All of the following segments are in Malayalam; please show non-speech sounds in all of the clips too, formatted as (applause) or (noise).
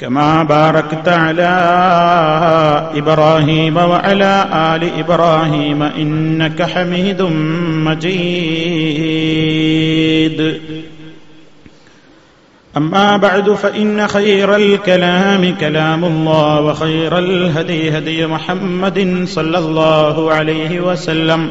كما باركت على إبراهيم وعلى آل إبراهيم إنك حميد مجيد. أما بعد فإن خير الكلام كلام الله وخير الهدي هدي محمد صلى الله عليه وسلم.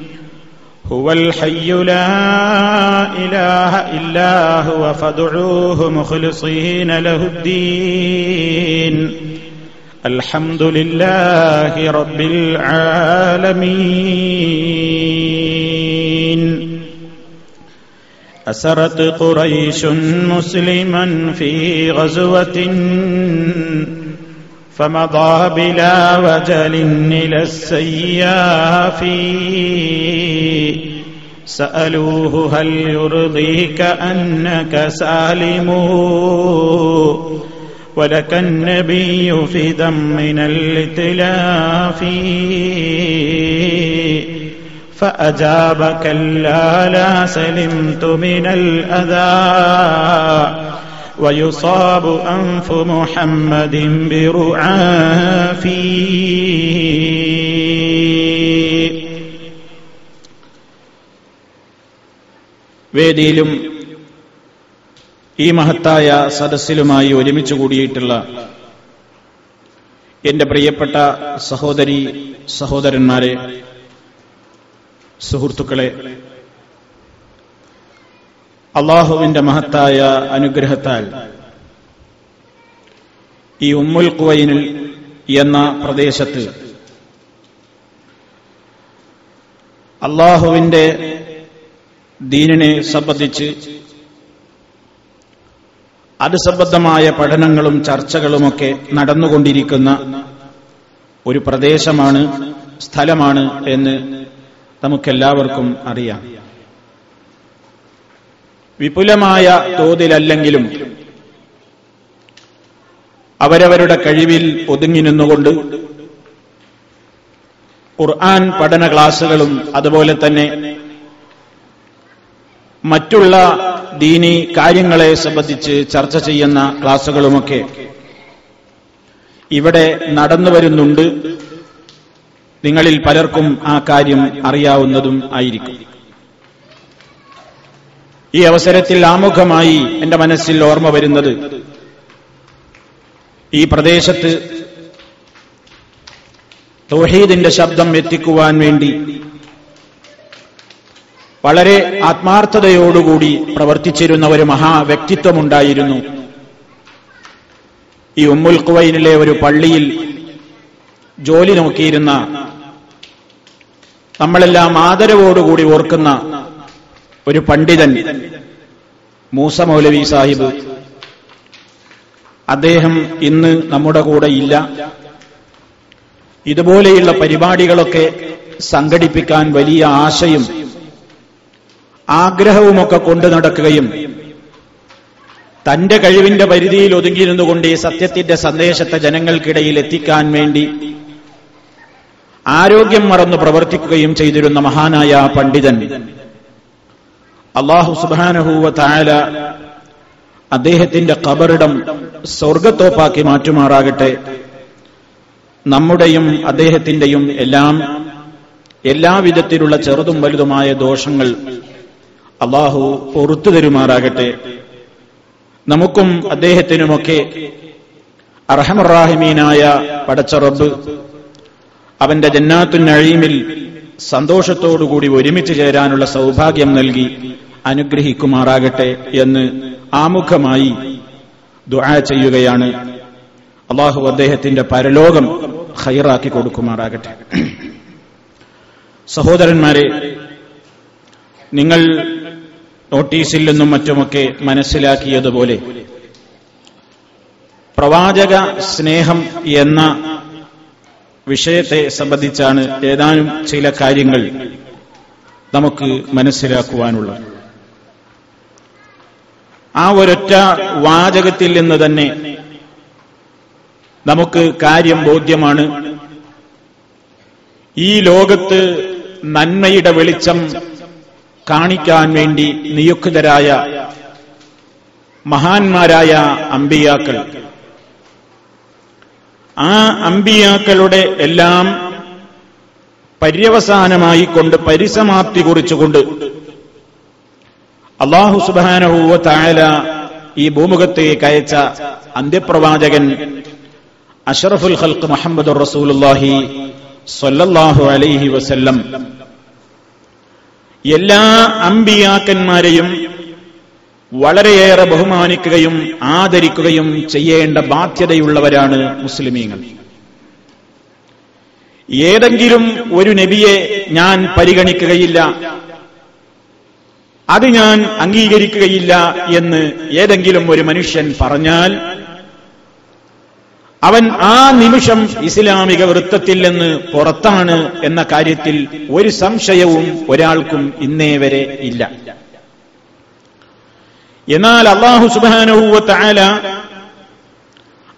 هو الحي لا إله إلا هو فادعوه مخلصين له الدين. الحمد لله رب العالمين. أسرت قريش مسلما في غزوة فمضى بلا وجل إلى السياف. سألوه هل يرضيك أنك سالم؟ ولك النبي في دم الإتلاف. فاجاب كلا لا سلمت من الأذى. ويصاب أنف محمد برعافي വേദിയിലും ഈ മഹത്തായ സദസ്സിലുമായി ഒരുമിച്ച് കൂടിയിട്ടുള്ള എന്റെ പ്രിയപ്പെട്ട സഹോദരി സഹോദരന്മാരെ സുഹൃത്തുക്കളെ അള്ളാഹുവിന്റെ മഹത്തായ അനുഗ്രഹത്താൽ ഈ ഉമ്മുൽ കുവൈനിൽ എന്ന പ്രദേശത്ത് അള്ളാഹുവിന്റെ ദീനിനെ സംബന്ധിച്ച് അത് സംബന്ധമായ പഠനങ്ങളും ചർച്ചകളുമൊക്കെ നടന്നുകൊണ്ടിരിക്കുന്ന ഒരു പ്രദേശമാണ് സ്ഥലമാണ് എന്ന് നമുക്കെല്ലാവർക്കും അറിയാം. വിപുലമായ തോതിലല്ലെങ്കിലും അവരവരുടെ കഴിവിൽ ഒതുങ്ങി നിന്നുകൊണ്ട് ഖുർആൻ പഠന ക്ലാസുകളും അതുപോലെ തന്നെ മറ്റുള്ള ദീനി കാര്യങ്ങളെ സംബന്ധിച്ച് ചർച്ച ചെയ്യുന്ന ക്ലാസുകളുമൊക്കെ ഇവിടെ നടന്നു വരുന്നുണ്ട്. നിങ്ങളിൽ പലർക്കും ആ കാര്യം അറിയാവുന്നതും ആയിരിക്കും. ഈ അവസരത്തിൽ ആമുഖമായി എന്റെ മനസ്സിൽ ഓർമ്മ വരുന്നത് ഈ പ്രദേശത്ത് തൗഹീദിന്റെ ശബ്ദം എത്തിക്കുവാൻ വേണ്ടി വളരെ ആത്മാർത്ഥതയോടുകൂടി പ്രവർത്തിച്ചിരുന്ന ഒരു മഹാ വ്യക്തിത്വമുണ്ടായിരുന്നു. ഈ ഉമ്മുൽ കുവൈനിലെ ഒരു പള്ളിയിൽ ജോലി നോക്കിയിരുന്ന നമ്മളെല്ലാം ആദരവോടുകൂടി ഓർക്കുന്ന ഒരു പണ്ഡിതൻ മൂസ മൗലവി സാഹിബ്. അദ്ദേഹം ഇന്ന് നമ്മുടെ കൂടെ ഇല്ല. ഇതുപോലെയുള്ള പരിപാടികളൊക്കെ സംഘടിപ്പിക്കാൻ വലിയ ആശയും ആഗ്രഹവുമൊക്കെ കൊണ്ടു നടക്കുകയും തന്റെ കഴിവിന്റെ പരിധിയിൽ ഒതുങ്ങിയിരുന്നുകൊണ്ട് ഈ സത്യത്തിന്റെ സന്ദേശത്തെ ജനങ്ങൾക്കിടയിൽ എത്തിക്കാൻ വേണ്ടി ആരോഗ്യം മറന്നു പ്രവർത്തിക്കുകയും ചെയ്തിരുന്ന മഹാനായ പണ്ഡിതൻ. അള്ളാഹു സുബാനഹൂവ തായാല അദ്ദേഹത്തിന്റെ കബറിടം സ്വർഗത്തോപ്പാക്കി മാറ്റുമാറാകട്ടെ. നമ്മുടെയും അദ്ദേഹത്തിന്റെയും എല്ലാം എല്ലാവിധത്തിലുള്ള ചെറുതും വലുതുമായ ദോഷങ്ങൾ അള്ളാഹു പൊറത്തു തരുമാറാകട്ടെ. നമുക്കും അദ്ദേഹത്തിനുമൊക്കെ അർഹമറാഹിമീനായ പടച്ചറബ് അവന്റെ ജന്നാത്തു നഴീമിൽ സന്തോഷത്തോടുകൂടി ഒരുമിച്ച് ചേരാനുള്ള സൗഭാഗ്യം നൽകി അനുഗ്രഹിക്കുമാറാകട്ടെ എന്ന് ആമുഖമായി ദുആ ചെയ്യുകയാണ്. അള്ളാഹു അദ്ദേഹത്തിന്റെ പരലോകം ഹൈറാക്കി കൊടുക്കുമാറാകട്ടെ. സഹോദരന്മാരെ നിങ്ങൾ നോട്ടീസിൽ നിന്നും മറ്റുമൊക്കെ മനസ്സിലാക്കിയതുപോലെ പ്രവാചക സ്നേഹം എന്ന വിഷയത്തെ സംബന്ധിച്ചാണ് ഏതാനും ചില കാര്യങ്ങൾ നമുക്ക് മനസ്സിലാക്കുവാനുള്ളത്. ആ ഒരൊറ്റ വാചകത്തിൽ നിന്ന് തന്നെ നമുക്ക് കാര്യം ബോധ്യമാണ്. ഈ ലോകത്ത് നന്മയുടെ വെളിച്ചം കാണിക്കാൻ വേണ്ടി നിയുക്തരായ മഹാന്മാരായ അമ്പിയാക്കൾ ആ അമ്പിയാക്കളുടെ എല്ലാം പര്യവസാനമായി കൊണ്ട് പരിസമാപ്തി കുറിച്ചുകൊണ്ട് അള്ളാഹു സുബാനഹൂവ തായാല ഈ ഭൂമുഖത്തേക്ക് അയച്ച അന്ത്യപ്രവാചകൻ അഷറഫുൽ ഖൽക്ക് മുഹമ്മദ് റസൂലുല്ലാഹി സൊല്ലാഹു അലൈഹി വസല്ലം. എല്ലാ അമ്പിയാക്കന്മാരെയും വളരെയേറെ ബഹുമാനിക്കുകയും ആദരിക്കുകയും ചെയ്യേണ്ട ബാധ്യതയുള്ളവരാണ് മുസ്ലിമീങ്ങൾ. ഏതെങ്കിലും ഒരു നബിയെ ഞാൻ പരിഗണിക്കുകയില്ല. അത് ഞാൻ അംഗീകരിക്കുകയില്ല എന്ന് ഏതെങ്കിലും ഒരു മനുഷ്യൻ പറഞ്ഞാൽ അവൻ ആ നിമിഷം ഇസ്ലാമിക വൃത്തത്തിൽ നിന്ന് പുറത്താണ് എന്ന കാര്യത്തിൽ ഒരു സംശയവും ഒരാൾക്കും ഇന്നേ വരെ ഇല്ല. എന്നാൽ അള്ളാഹു സുബാനഹൂവത്ത്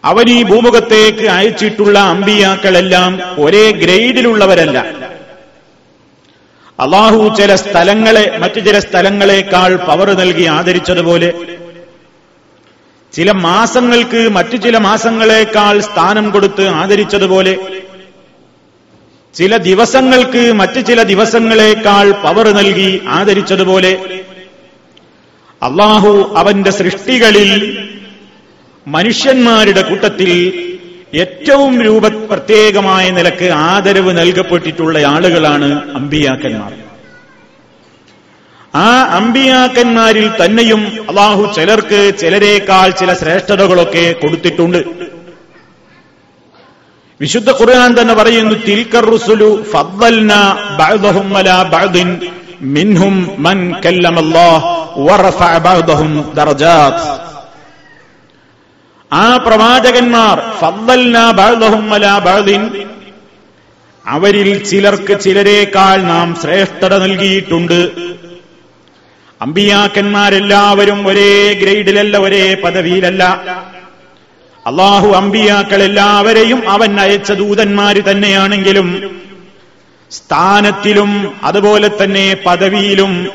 അവരീ ഭൂമുഖത്തേക്ക് അയച്ചിട്ടുള്ള അമ്പിയാക്കളെല്ലാം ഒരേ ഗ്രേഡിലുള്ളവരല്ല. അള്ളാഹു ചില സ്ഥലങ്ങളെ മറ്റു ചില സ്ഥലങ്ങളെക്കാൾ പവർ നൽകി ആദരിച്ചതുപോലെ ചില മാസങ്ങൾക്ക് മറ്റു ചില മാസങ്ങളെക്കാൾ സ്ഥാനം കൊടുത്ത് ആദരിച്ചതുപോലെ ചില ദിവസങ്ങൾക്ക് മറ്റു ചില ദിവസങ്ങളെക്കാൾ പവർ നൽകി ആദരിച്ചതുപോലെ അള്ളാഹു അവന്റെ സൃഷ്ടികളിൽ മനുഷ്യന്മാരുടെ കൂട്ടത്തിൽ ഏറ്റവും രൂപ പ്രത്യേകമായ നിലയ്ക്ക് ആദരവ് നൽകപ്പെട്ടിട്ടുള്ള ആളുകളാണ് അമ്പിയാക്കന്മാർ. ആ അമ്പിയാക്കന്മാരിൽ തന്നെയും അള്ളാഹു ചിലർക്ക് ചിലരേക്കാൾ ചില ശ്രേഷ്ഠതകളൊക്കെ കൊടുത്തിട്ടുണ്ട്. വിശുദ്ധ ഖുർആൻ തന്നെ പറയുന്നു തിൽക്കർ റുസുലു ഫദ്ദൽന ബഅദഹും ബഅദിൻ. മിൻഹും മൻ ദറജാത്ത് ആ പ്രവാചകന്മാർ അവരിൽ ചിലർക്ക് ചിലരേക്കാൾ നാം ശ്രേഷ്ഠത നൽകിയിട്ടുണ്ട്. അമ്പിയാക്കന്മാരെല്ലാവരും ഒരേ ഗ്രേഡിലല്ല ഒരേ പദവിയിലല്ല. അള്ളാഹു അമ്പിയാക്കളെല്ലാവരെയും അവൻ അയച്ച ദൂതന്മാര് തന്നെയാണെങ്കിലും സ്ഥാനത്തിലും അതുപോലെ തന്നെ പദവിയിലും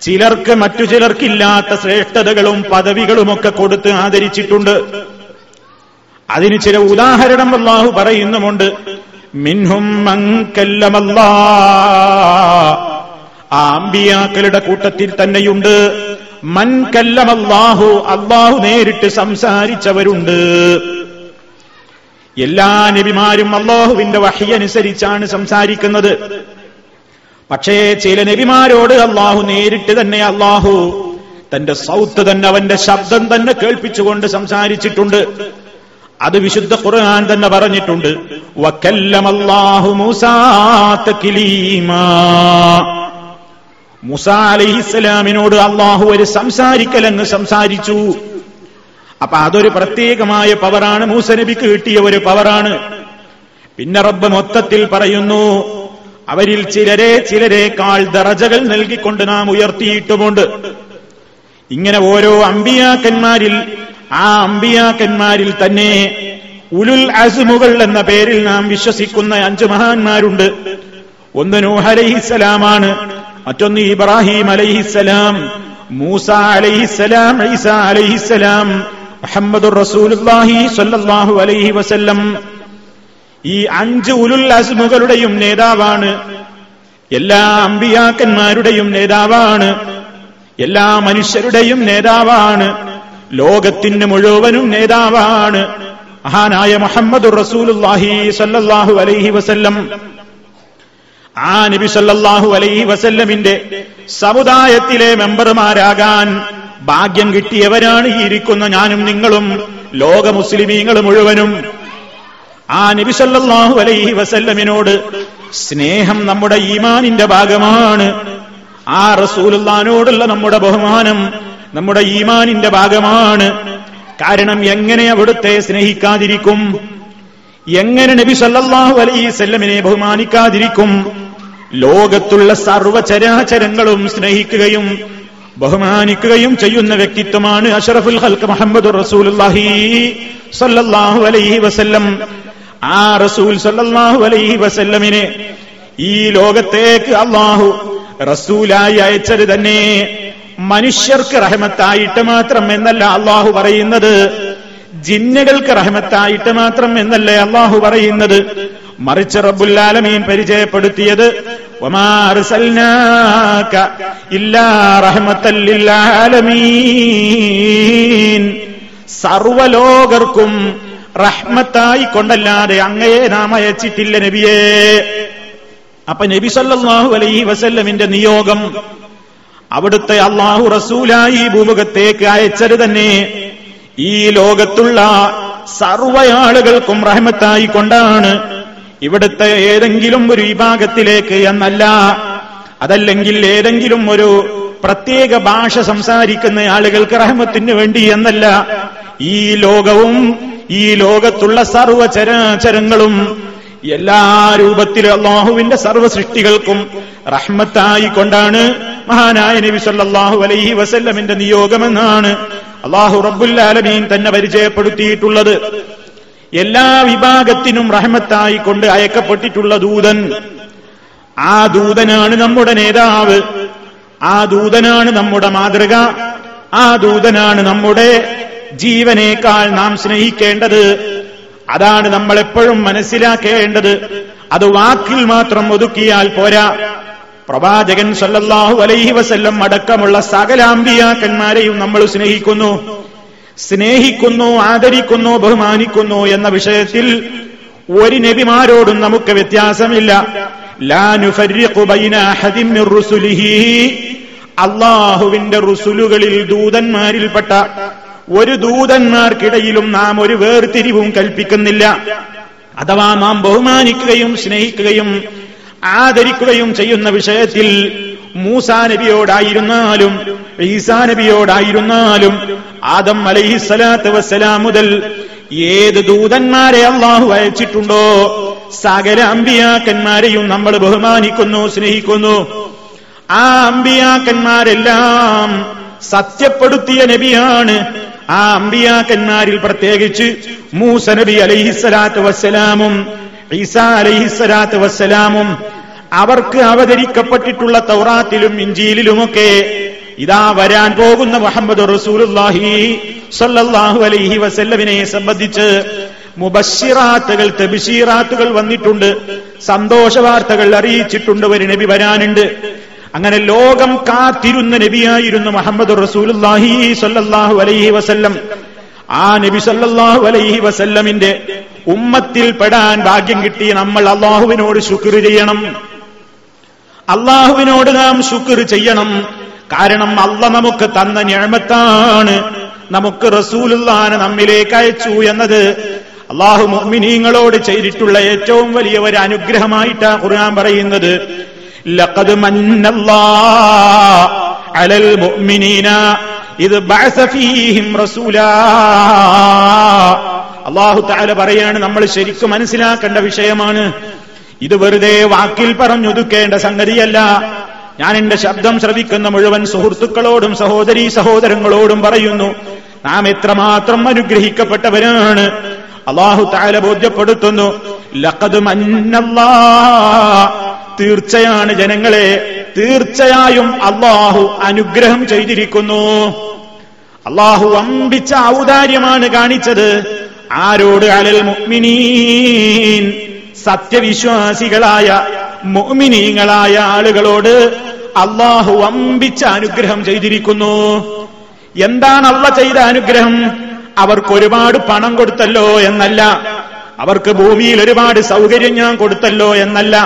ചിലർക്ക് മറ്റു ചിലർക്കില്ലാത്ത ശ്രേഷ്ഠതകളും പദവികളുമൊക്കെ കൊടുത്ത് ആദരിച്ചിട്ടുണ്ട്. അതിന് ചില ഉദാഹരണം അള്ളാഹു പറയുന്നുമുണ്ട്. മിൻഹും മങ്കല്ലമല്ലാ ആ അമ്പിയാക്കളുടെ കൂട്ടത്തിൽ തന്നെയുണ്ട്. മൻ കല്ലമല്ലാഹു അള്ളാഹു നേരിട്ട് സംസാരിച്ചവരുണ്ട്. എല്ലാ നബിമാരും അള്ളാഹുവിന്റെ വഹിയനുസരിച്ചാണ് സംസാരിക്കുന്നത്. പക്ഷേ ചില നബിമാരോട് അള്ളാഹു നേരിട്ട് തന്നെ അള്ളാഹു തന്റെ സൗത്ത് തന്നെ അവന്റെ ശബ്ദം തന്നെ കേൾപ്പിച്ചുകൊണ്ട് സംസാരിച്ചിട്ടുണ്ട്. അത് വിശുദ്ധ ഖുർആൻ തന്നെ പറഞ്ഞിട്ടുണ്ട്. മുസ അലൈഹിസ്സലാമിനോട് അള്ളാഹു ഒരു സംസാരിക്കലങ്ങ് സംസാരിച്ചു. അപ്പൊ അതൊരു പ്രത്യേകമായ പവറാണ്. മൂസനബിക്ക് കിട്ടിയ ഒരു പവറാണ്. പിന്നെ റബ്ബ് മൊത്തത്തിൽ പറയുന്നു അവരിൽ ചിലരെ ചിലരെക്കാൾ ദറജകൾ നൽകിക്കൊണ്ട് നാം ഉയർത്തിയിട്ടുമുണ്ട്. ഇങ്ങനെ ഓരോ അമ്പിയാക്കന്മാരിൽ ആ അമ്പിയാക്കന്മാരിൽ തന്നെ ഉലുൽ അസുമുകൾ എന്ന പേരിൽ നാം വിശ്വസിക്കുന്ന അഞ്ച് മഹാന്മാരുണ്ട്. ഒന്ന് നൂഹ് അലൈഹിസ്സലാമാണ് മറ്റൊന്ന് ഇബ്രാഹിം അലൈഹിസ്സലാം മൂസ അലൈഹിസ്സലാം ഈസ അലൈഹിസ്സലാം മുഹമ്മദുർ അലൈഹി വസല്ലം ഈ അഞ്ച് ഉലുൽ അസ്മുകളുടെയും നേതാവാണ്. എല്ലാ അമ്പിയാക്കന്മാരുടെയും നേതാവാണ്. എല്ലാ മനുഷ്യരുടെയും നേതാവാണ്. ലോകത്തിന് മുഴുവനും നേതാവാണ്. മഹാനായ മുഹമ്മദുർ റസൂലുള്ളാഹി സ്വല്ലല്ലാഹു അലൈഹി വസല്ലം. ആ നബി സല്ലല്ലാഹു അലൈഹി വസല്ലമിന്റെ സമുദായത്തിലെ മെമ്പർമാരാകാൻ ഭാഗ്യം കിട്ടിയവരാണ് ഈ ഇരിക്കുന്ന ഞാനും നിങ്ങളും ലോക മുസ്ലിമീങ്ങൾ മുഴുവനും. ആ നബിസല്ലാഹു അലൈഹി വസല്ലമിനോട് സ്നേഹം നമ്മുടെ ഈമാനിന്റെ ഭാഗമാണ്. ആ റസൂലുള്ളാനോടുള്ള നമ്മുടെ ബഹുമാനം നമ്മുടെ ഈമാനിന്റെ ഭാഗമാണ്. കാരണം എങ്ങനെ അവിടുത്തെ സ്നേഹിക്കാതിരിക്കും? എങ്ങനെ നബി സല്ലല്ലാഹു അലൈഹി സ്വല്ലമിനെ ബഹുമാനിക്കാതിരിക്കും? ലോകത്തുള്ള സർവചരാചരങ്ങളും സ്നേഹിക്കുകയും ബഹുമാനിക്കുകയും ചെയ്യുന്ന വ്യക്തിത്വമാണ് അഷറഫുൽ ഹൽക്ക് മുഹമ്മദ് റസൂലുള്ളാഹി സല്ലല്ലാഹു അലൈഹി വസല്ലം. ആ റസൂൽ സല്ലല്ലാഹു അലൈഹി വസല്ലമിനെ ഈ ലോകത്തേക്ക് അള്ളാഹു റസൂലായി അയച്ചത് തന്നെ മനുഷ്യർക്ക് റഹമത്തായിട്ട് മാത്രം എന്നല്ല അള്ളാഹു പറയുന്നത്. ജിന്നുകൾക്ക് റഹമത്തായിട്ട് മാത്രം എന്നല്ലേ അള്ളാഹു പറയുന്നത്. മറിച്ച് റബ്ബുല്ലാലമീൻ പരിചയപ്പെടുത്തിയത് സർവലോകർക്കും റഹ്മത്തായി കൊണ്ടല്ലാതെ അങ്ങയെ നാം അയച്ചിട്ടില്ല നബിയേ. അപ്പൊ നബി സല്ലാഹു അലൈഹി വസല്ലമിന്റെ നിയോഗം അവിടുത്തെ അള്ളാഹു റസൂലായി ഭൂമുഖത്തേക്ക് അയച്ചത് തന്നെ ഈ ലോകത്തുള്ള സർവയാളുകൾക്കും റഹ്മത്തായി കൊണ്ടാണ്. ഇവിടുത്തെ ഏതെങ്കിലും ഒരു വിഭാഗത്തിലേക്ക് എന്നല്ല. അതല്ലെങ്കിൽ ഏതെങ്കിലും ഒരു പ്രത്യേക ഭാഷ സംസാരിക്കുന്ന ആളുകൾക്ക് റഹമത്തിന് വേണ്ടി എന്നല്ല. ഈ ലോകവും ഈ ലോകത്തുള്ള സർവചരാചരങ്ങളും എല്ലാ രൂപത്തിലും അള്ളാഹുവിന്റെ സർവ സൃഷ്ടികൾക്കും റഹ്മത്തായിക്കൊണ്ടാണ് മഹാനായ നബി സല്ലാഹു അലൈഹി വസല്ലമിന്റെ നിയോഗമെന്നാണ് അള്ളാഹു റബ്ബുല്ലാലമീൻ തന്നെ പരിചയപ്പെടുത്തിയിട്ടുള്ളത്. എല്ലാ വിഭാഗത്തിനും റഹ്മത്തായി കൊണ്ട് അയക്കപ്പെട്ടിട്ടുള്ള ദൂതൻ. ആ ദൂതനാണ് നമ്മുടെ നേതാവ്. ആ ദൂതനാണ് നമ്മുടെ മാതൃക. ആ ദൂതനാണ് നമ്മുടെ ജീവനേക്കാൾ നാം സ്നേഹിക്കേണ്ടത്. അതാണ് നമ്മൾ എപ്പോഴും മനസ്സിലാക്കേണ്ടത്. അത് വാക്കിൽ മാത്രം ഒതുക്കിയാൽ പോരാ. പ്രവാചകൻ സല്ലല്ലാഹു അലൈഹി വസല്ലം അടക്കമുള്ള സകലാംബിയാക്കന്മാരെയും നമ്മൾ സ്നേഹിക്കുന്നു. സ്നേഹിക്കുന്നു ആദരിക്കുന്നു ബഹുമാനിക്കുന്നു എന്ന വിഷയത്തിൽ ഒരു നബിമാരോടും നമുക്ക് വ്യത്യാസമില്ല. അള്ളാഹുവിന്റെ റുസുലുകളിൽ ദൂതന്മാരിൽപ്പെട്ട ഒരു ദൂതന്മാർക്കിടയിലും നാം ഒരു വേർതിരിവും കൽപ്പിക്കുന്നില്ല. അഥവാ നാം ബഹുമാനിക്കുകയും സ്നേഹിക്കുകയും ആദരിക്കുകയും ചെയ്യുന്ന വിഷയത്തിൽ മൂസാ നബിയോടായിരുന്നാലും ഈസാ നബിയോടായിരുന്നാലും ആദം അലൈഹിസ്സലാത്ത് വസ്സലാം മുതൽ ഏത് ദൂതന്മാരെ അള്ളാഹു അയച്ചിട്ടുണ്ടോ സകല അമ്പിയാക്കന്മാരെയും നമ്മൾ ബഹുമാനിക്കുന്നു സ്നേഹിക്കുന്നു. ആ അമ്പിയാക്കന്മാരെല്ലാം സത്യപ്പെടുത്തിയ നബിയാണ്. ആ അമ്പിയാക്കന്മാരിൽ പ്രത്യേകിച്ച് മൂസ നബി അലൈഹിസ്സലാത്ത് വസ്സലാമും ഈസാ അലൈഹിസ്സലാത്ത് വസ്സലാമും അവർക്ക് അവതരിക്കപ്പെട്ടിട്ടുള്ള തൗറാത്തിലും ഇഞ്ചിയിലുമൊക്കെ ഇതാ വരാൻ പോകുന്ന മുഹമ്മദ് റസൂലുല്ലാഹി സല്ലല്ലാഹു അലൈഹി വസല്ലമിനെ സംബന്ധിച്ച് മുബഷിറാത്തുകൾ തെബിഷീറാത്തുകൾ വന്നിട്ടുണ്ട്. സന്തോഷ വാർത്തകൾ അറിയിച്ചിട്ടുണ്ട്. ഒരു നബി വരാനുണ്ട്. അങ്ങനെ ലോകം കാത്തിരുന്ന നബിയായിരുന്നു മുഹമ്മദ് റസൂലുല്ലാഹി സല്ലല്ലാഹു അലൈഹി വസല്ലം. ആ നബി സല്ലല്ലാഹു അലൈഹി വസല്ലമിന്റെ ഉമ്മത്തിൽ പെടാൻ ഭാഗ്യം കിട്ടി നമ്മൾ അള്ളാഹുവിനോട് ശുക്ർ ചെയ്യണം. അള്ളാഹുവിനോട് നാം ശുക്ർ ചെയ്യണം. കാരണം അല്ല നമുക്ക് തന്ന ഞാമത്താണ്. നമുക്ക് റസൂലുള്ളാനെ നമ്മിലേക്ക് അയച്ചു എന്നത് അള്ളാഹു മുഅ്മിനീങ്ങളോട് ചെയ്തിട്ടുള്ള ഏറ്റവും വലിയ ഒരു അനുഗ്രഹമായിട്ടാ ഖുർആൻ പറയുന്നത്. ലഖദ് അലൽ മുഅ്മിനീന ഇത് അള്ളാഹു താല പറയാണ് നമ്മൾ ശരിക്കും മനസ്സിലാക്കേണ്ട വിഷയമാണ്. ഇത് വെറുതെ വാക്കിൽ പറഞ്ഞൊതുക്കേണ്ട സംഗതിയല്ല. ഞാൻ എന്റെ ശബ്ദം ശ്രവിക്കുന്ന മുഴുവൻ സുഹൃത്തുക്കളോടും സഹോദരീ സഹോദരങ്ങളോടും പറയുന്നു നാം എത്രമാത്രം അനുഗ്രഹിക്കപ്പെട്ടവരാണ്. അള്ളാഹു താല ബോധ്യപ്പെടുത്തുന്നു ലഖദ് മന്നല്ലാ തീർച്ചയാണ് ജനങ്ങളെ തീർച്ചയായും അള്ളാഹു അനുഗ്രഹം ചെയ്തിരിക്കുന്നു. അള്ളാഹു അമ്പിച്ച ഔദാര്യമാണ് കാണിച്ചത് ആരോട് അലൽ മുഅ്മിനീൻ? സത്യവിശ്വാസികളായ മുഅ്മിനീങ്ങളായ ആളുകളോട് അള്ളാഹു അമ്പിച്ച അനുഗ്രഹം ചെയ്തിരിക്കുന്നു. എന്താണ് അള്ള ചെയ്ത അനുഗ്രഹം? അവർക്ക് ഒരുപാട് പണം കൊടുത്തല്ലോ എന്നല്ല. അവർക്ക് ഭൂമിയിൽ ഒരുപാട് സൗകര്യം ഞാൻ കൊടുത്തല്ലോ എന്നല്ല.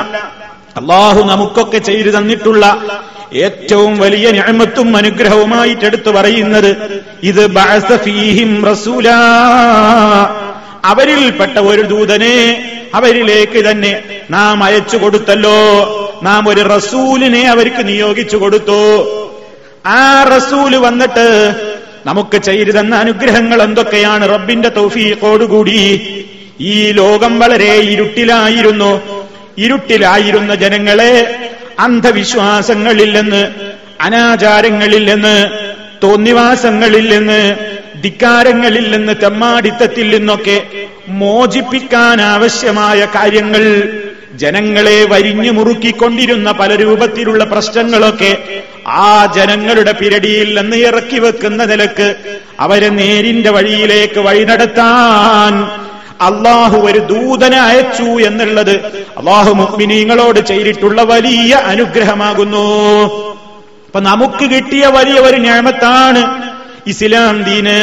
അള്ളാഹു നമുക്കൊക്കെ ചെയ്തു തന്നിട്ടുള്ള ഏറ്റവും വലിയ ഞാമത്തും അനുഗ്രഹവുമായിട്ട് എടുത്തു പറയുന്നത് ഇത് അവരിൽപ്പെട്ട ഒരു ദൂതനെ അവരിലേക്ക് തന്നെ നാം അയച്ചു കൊടുത്തല്ലോ. നാം ഒരു റസൂലിനെ അവർക്ക് നിയോഗിച്ചു കൊടുത്തു. ആ റസൂൽ വന്നിട്ട് നമുക്ക് ചെയ്തു തന്ന അനുഗ്രഹങ്ങൾ എന്തൊക്കെയാണ്? റബ്ബിന്റെ തൗഫീഖോടുകൂടി ഈ ലോകം വളരെ ഇരുട്ടിലായിരുന്നു. ഇരുട്ടിലായിരുന്ന ജനങ്ങളെ തോന്നിവാസങ്ങളിൽ നിന്ന് ധിക്കാരങ്ങളിൽ നിന്ന് തെമ്മാടിത്തത്തിൽ നിന്നൊക്കെ മോചിപ്പിക്കാൻ ആവശ്യമായ കാര്യങ്ങൾ ജനങ്ങളെ വരിഞ്ഞു മുറുക്കിക്കൊണ്ടിരുന്ന പല രൂപത്തിലുള്ള പ്രശ്നങ്ങളൊക്കെ ആ ജനങ്ങളുടെ പിരടിയിൽ നിന്ന് ഇറക്കി വെക്കുന്ന നിലയ്ക്ക് അവരെ നേരിന്റെ വഴിയിലേക്ക് വഴി നടത്താൻ അള്ളാഹു ഒരു ദൂതനെ അയച്ചു എന്നുള്ളത് അള്ളാഹു മുഗ്മിനീങ്ങളോട് ചെയ്തിട്ടുള്ള വലിയ അനുഗ്രഹമാകുന്നു. അപ്പൊ നമുക്ക് കിട്ടിയ വലിയ ഒരു ഞാമത്താണ് ഇസ്ലാം ദീന്.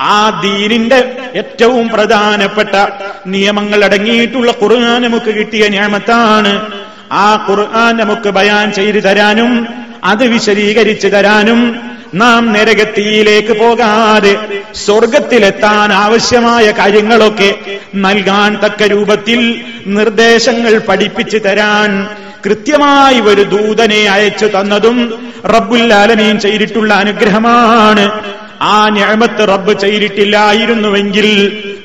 ആ ദീനിന്റെ ഏറ്റവും പ്രധാനപ്പെട്ട നിയമങ്ങൾ അടങ്ങിയിട്ടുള്ള ഖുർആൻ നമുക്ക് കിട്ടിയ ഞാമത്താണ്. ആ ഖുർആൻ നമുക്ക് ബയാൻ ചെയ്തു തരാനും അത് വിശദീകരിച്ചു തരാനും നാം നരകത്തിയിലേക്ക് പോകാതെ സ്വർഗത്തിലെത്താൻ ആവശ്യമായ കാര്യങ്ങളൊക്കെ നൽകാൻ തക്ക രൂപത്തിൽ നിർദ്ദേശങ്ങൾ പഠിപ്പിച്ചു തരാൻ കൃത്യമായി ഒരു ദൂതനെ അയച്ചു തന്നതും റബ്ബുല്ലാലമീൻ ചെയ്തിട്ടുള്ള അനുഗ്രഹമാണ്. ആ ഞാമത്ത് റബ്ബ് ചെയ്തിട്ടില്ലായിരുന്നുവെങ്കിൽ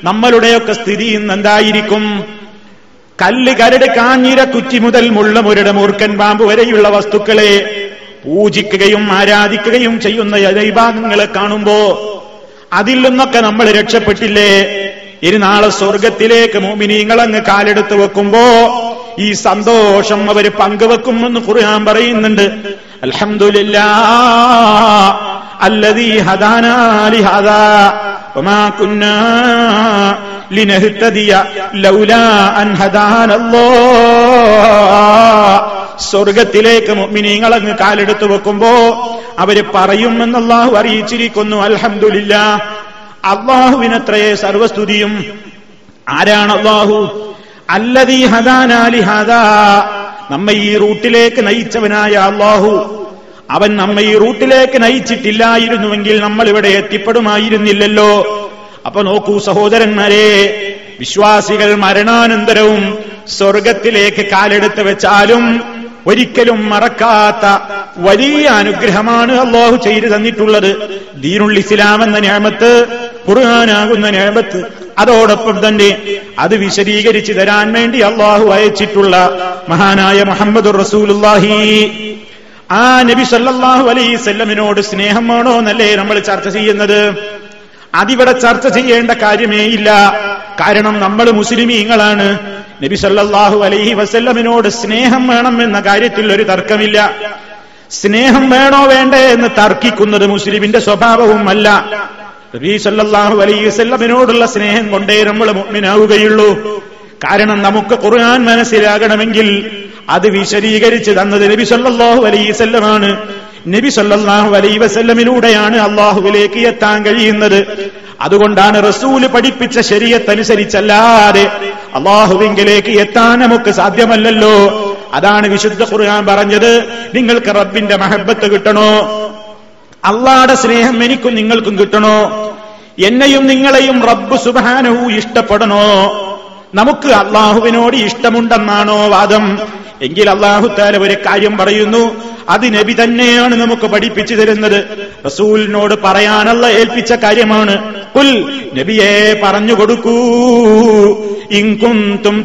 നമ്മളുടെയൊക്കെ സ്ഥിതി ഇന്ന് എന്തായിരിക്കും കല്ല് കരട് കാഞ്ഞിര കുറ്റി മുതൽ മുള്ളമുരുടെ മൂർക്കൻ പാമ്പ് വരെയുള്ള വസ്തുക്കളെ പൂജിക്കുകയും ആരാധിക്കുകയും ചെയ്യുന്ന ദൈവാംഗങ്ങളെ കാണുമ്പോ അതിൽ നിന്നൊക്കെ നമ്മൾ രക്ഷപ്പെട്ടില്ലേ? ഇനി നാളെ സ്വർഗത്തിലേക്ക് മോമിനീങ്ങളങ്ങ് കാലെടുത്ത് വെക്കുമ്പോ ഈ സന്തോഷം അവർ പങ്കുവെക്കുമെന്ന് ഖുർആൻ പറയുന്നുണ്ട്. അൽഹംദുലില്ലാ الذي هدانا لهذا وما كنا لنهتدي لولا أن هدانا الله സ്വർഗത്തിലേക്ക് മുഅ്മിനീങ്ങൾ അങ്ങ് കാലെടുത്ത് വെക്കുമ്പോ അവര് പറയുമെന്ന് അള്ളാഹു അറിയിച്ചിരിക്കുന്നു അൽഹംദുലില്ല അള്ളാഹുവിനത്രയെ സർവസ്തുതിയും ആരാണ് അള്ളാഹു അല്ലതീ ഹദാനാലി ഹദാ നമ്മെ ഈ റൂട്ടിലേക്ക് നയിച്ചവനായ അള്ളാഹു അവൻ നമ്മെ ഈ റൂട്ടിലേക്ക് നയിച്ചിട്ടില്ലായിരുന്നുവെങ്കിൽ നമ്മൾ ഇവിടെ എത്തിപ്പെടുമായിരുന്നില്ലല്ലോ. അപ്പൊ നോക്കൂ സഹോദരന്മാരെ വിശ്വാസികൾ മരണാനന്തരവും സ്വർഗത്തിലേക്ക് കാലെടുത്ത് വെച്ചാലും ഒരിക്കലും മറക്കാത്ത വലിയ അനുഗ്രഹമാണ് അള്ളാഹു ചെയ്തു തന്നിട്ടുള്ളത്. ദീനുൾ ഇസ്ലാം എന്ന ഞാമത്ത് കുറുകാനാകുന്ന ഞാമത്ത് അതോടൊപ്പം തന്നെ അത് വിശദീകരിച്ചു തരാൻ വേണ്ടി അള്ളാഹു അയച്ചിട്ടുള്ള മഹാനായ മുഹമ്മദ് റസൂലുല്ലാഹി ആ നബി സല്ലല്ലാഹു അലൈസല്ലമിനോട് സ്നേഹം വേണോ എന്നല്ലേ നമ്മൾ ചർച്ച ചെയ്യുന്നത്? അതിവിടെ ചർച്ച ചെയ്യേണ്ട കാര്യമേ ഇല്ല. കാരണം നമ്മൾ മുസ്ലിമീങ്ങളാണ്. നബി സല്ലാഹു അലൈഹി വസല്ലമിനോട് സ്നേഹം വേണം എന്ന കാര്യത്തിൽ ഒരു തർക്കമില്ല. സ്നേഹം വേണോ വേണ്ടേ എന്ന് തർക്കിക്കുന്നത് മുസ്ലിമിന്റെ സ്വഭാവവും അല്ല. നബി സല്ലാഹു അലൈഹി വസല്ലമിനോടുള്ള സ്നേഹം കൊണ്ടേ നമ്മൾ മുഅ്മിനാവുകയുള്ളൂ. കാരണം നമുക്ക് ഖുർആൻ മനസ്സിലാകണമെങ്കിൽ അത് വിശദീകരിച്ച് തന്നത് നബി സല്ലാഹു അലൈഹി വസല്ലമാണ്. നബി സല്ലാഹു അലൈ വസല്ലമിലൂടെയാണ് അള്ളാഹുവിലേക്ക് എത്താൻ കഴിയുന്നത്. അതുകൊണ്ടാണ് റസൂൽ പഠിപ്പിച്ച ശരീരത്തനുസരിച്ചല്ലാതെ അള്ളാഹുവിങ്കിലേക്ക് എത്താൻ നമുക്ക് സാധ്യമല്ലല്ലോ. അതാണ് വിശുദ്ധ ഖുർആൻ പറഞ്ഞത്. നിങ്ങൾക്ക് റബ്ബിന്റെ മഹബത്ത് കിട്ടണോ? അള്ളാടെ സ്നേഹം എനിക്കും നിങ്ങൾക്കും കിട്ടണോ? എന്നെയും നിങ്ങളെയും റബ്ബ് സുബാനവും ഇഷ്ടപ്പെടണോ? നമുക്ക് അള്ളാഹുവിനോട് ഇഷ്ടമുണ്ടെന്നാണോ വാദം? എങ്കിൽ അള്ളാഹുത്താല ഒരു കാര്യം പറയുന്നു. അത് നബി തന്നെയാണ് നമുക്ക് പഠിപ്പിച്ചു തരുന്നത്. റസൂലിനോട് പറയാനുള്ള ഏൽപ്പിച്ച കാര്യമാണ്. കുൽ നബിയെ പറഞ്ഞു കൊടുക്കൂ.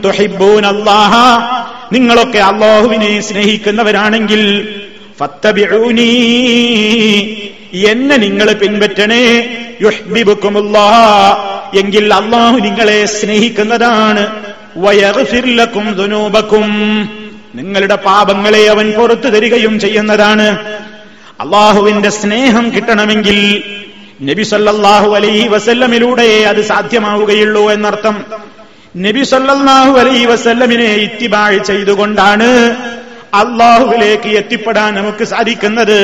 തുഹിബ്ബൂൻ അല്ലാഹ. നിങ്ങളൊക്കെ അള്ളാഹുവിനെ സ്നേഹിക്കുന്നവരാണെങ്കിൽ എന്നെ നിങ്ങൾ പിൻപറ്റണേ. യുഷ്ബിബുക്കുമുള്ള എങ്കിൽ അള്ളാഹു നിങ്ങളെ സ്നേഹിക്കുന്നതാണ്. വയർഫിർലക്കും ദുനൂബക്കും നിങ്ങളുടെ പാപങ്ങളെ അവൻ പുറത്തു തരികയും ചെയ്യുന്നതാണ്. അള്ളാഹുവിന്റെ സ്നേഹം കിട്ടണമെങ്കിൽ നബി സല്ലാഹു അലൈഹി വസല്ലമിലൂടെ അത് സാധ്യമാവുകയുള്ളൂ എന്നർത്ഥം. നബി സല്ലാഹു അലൈഹി വസല്ലമിനെ ഇത്തിബാഴ് ചെയ്തുകൊണ്ടാണ് അള്ളാഹുവിലേക്ക് എത്തിപ്പെടാൻ നമുക്ക് സാധിക്കുന്നത്.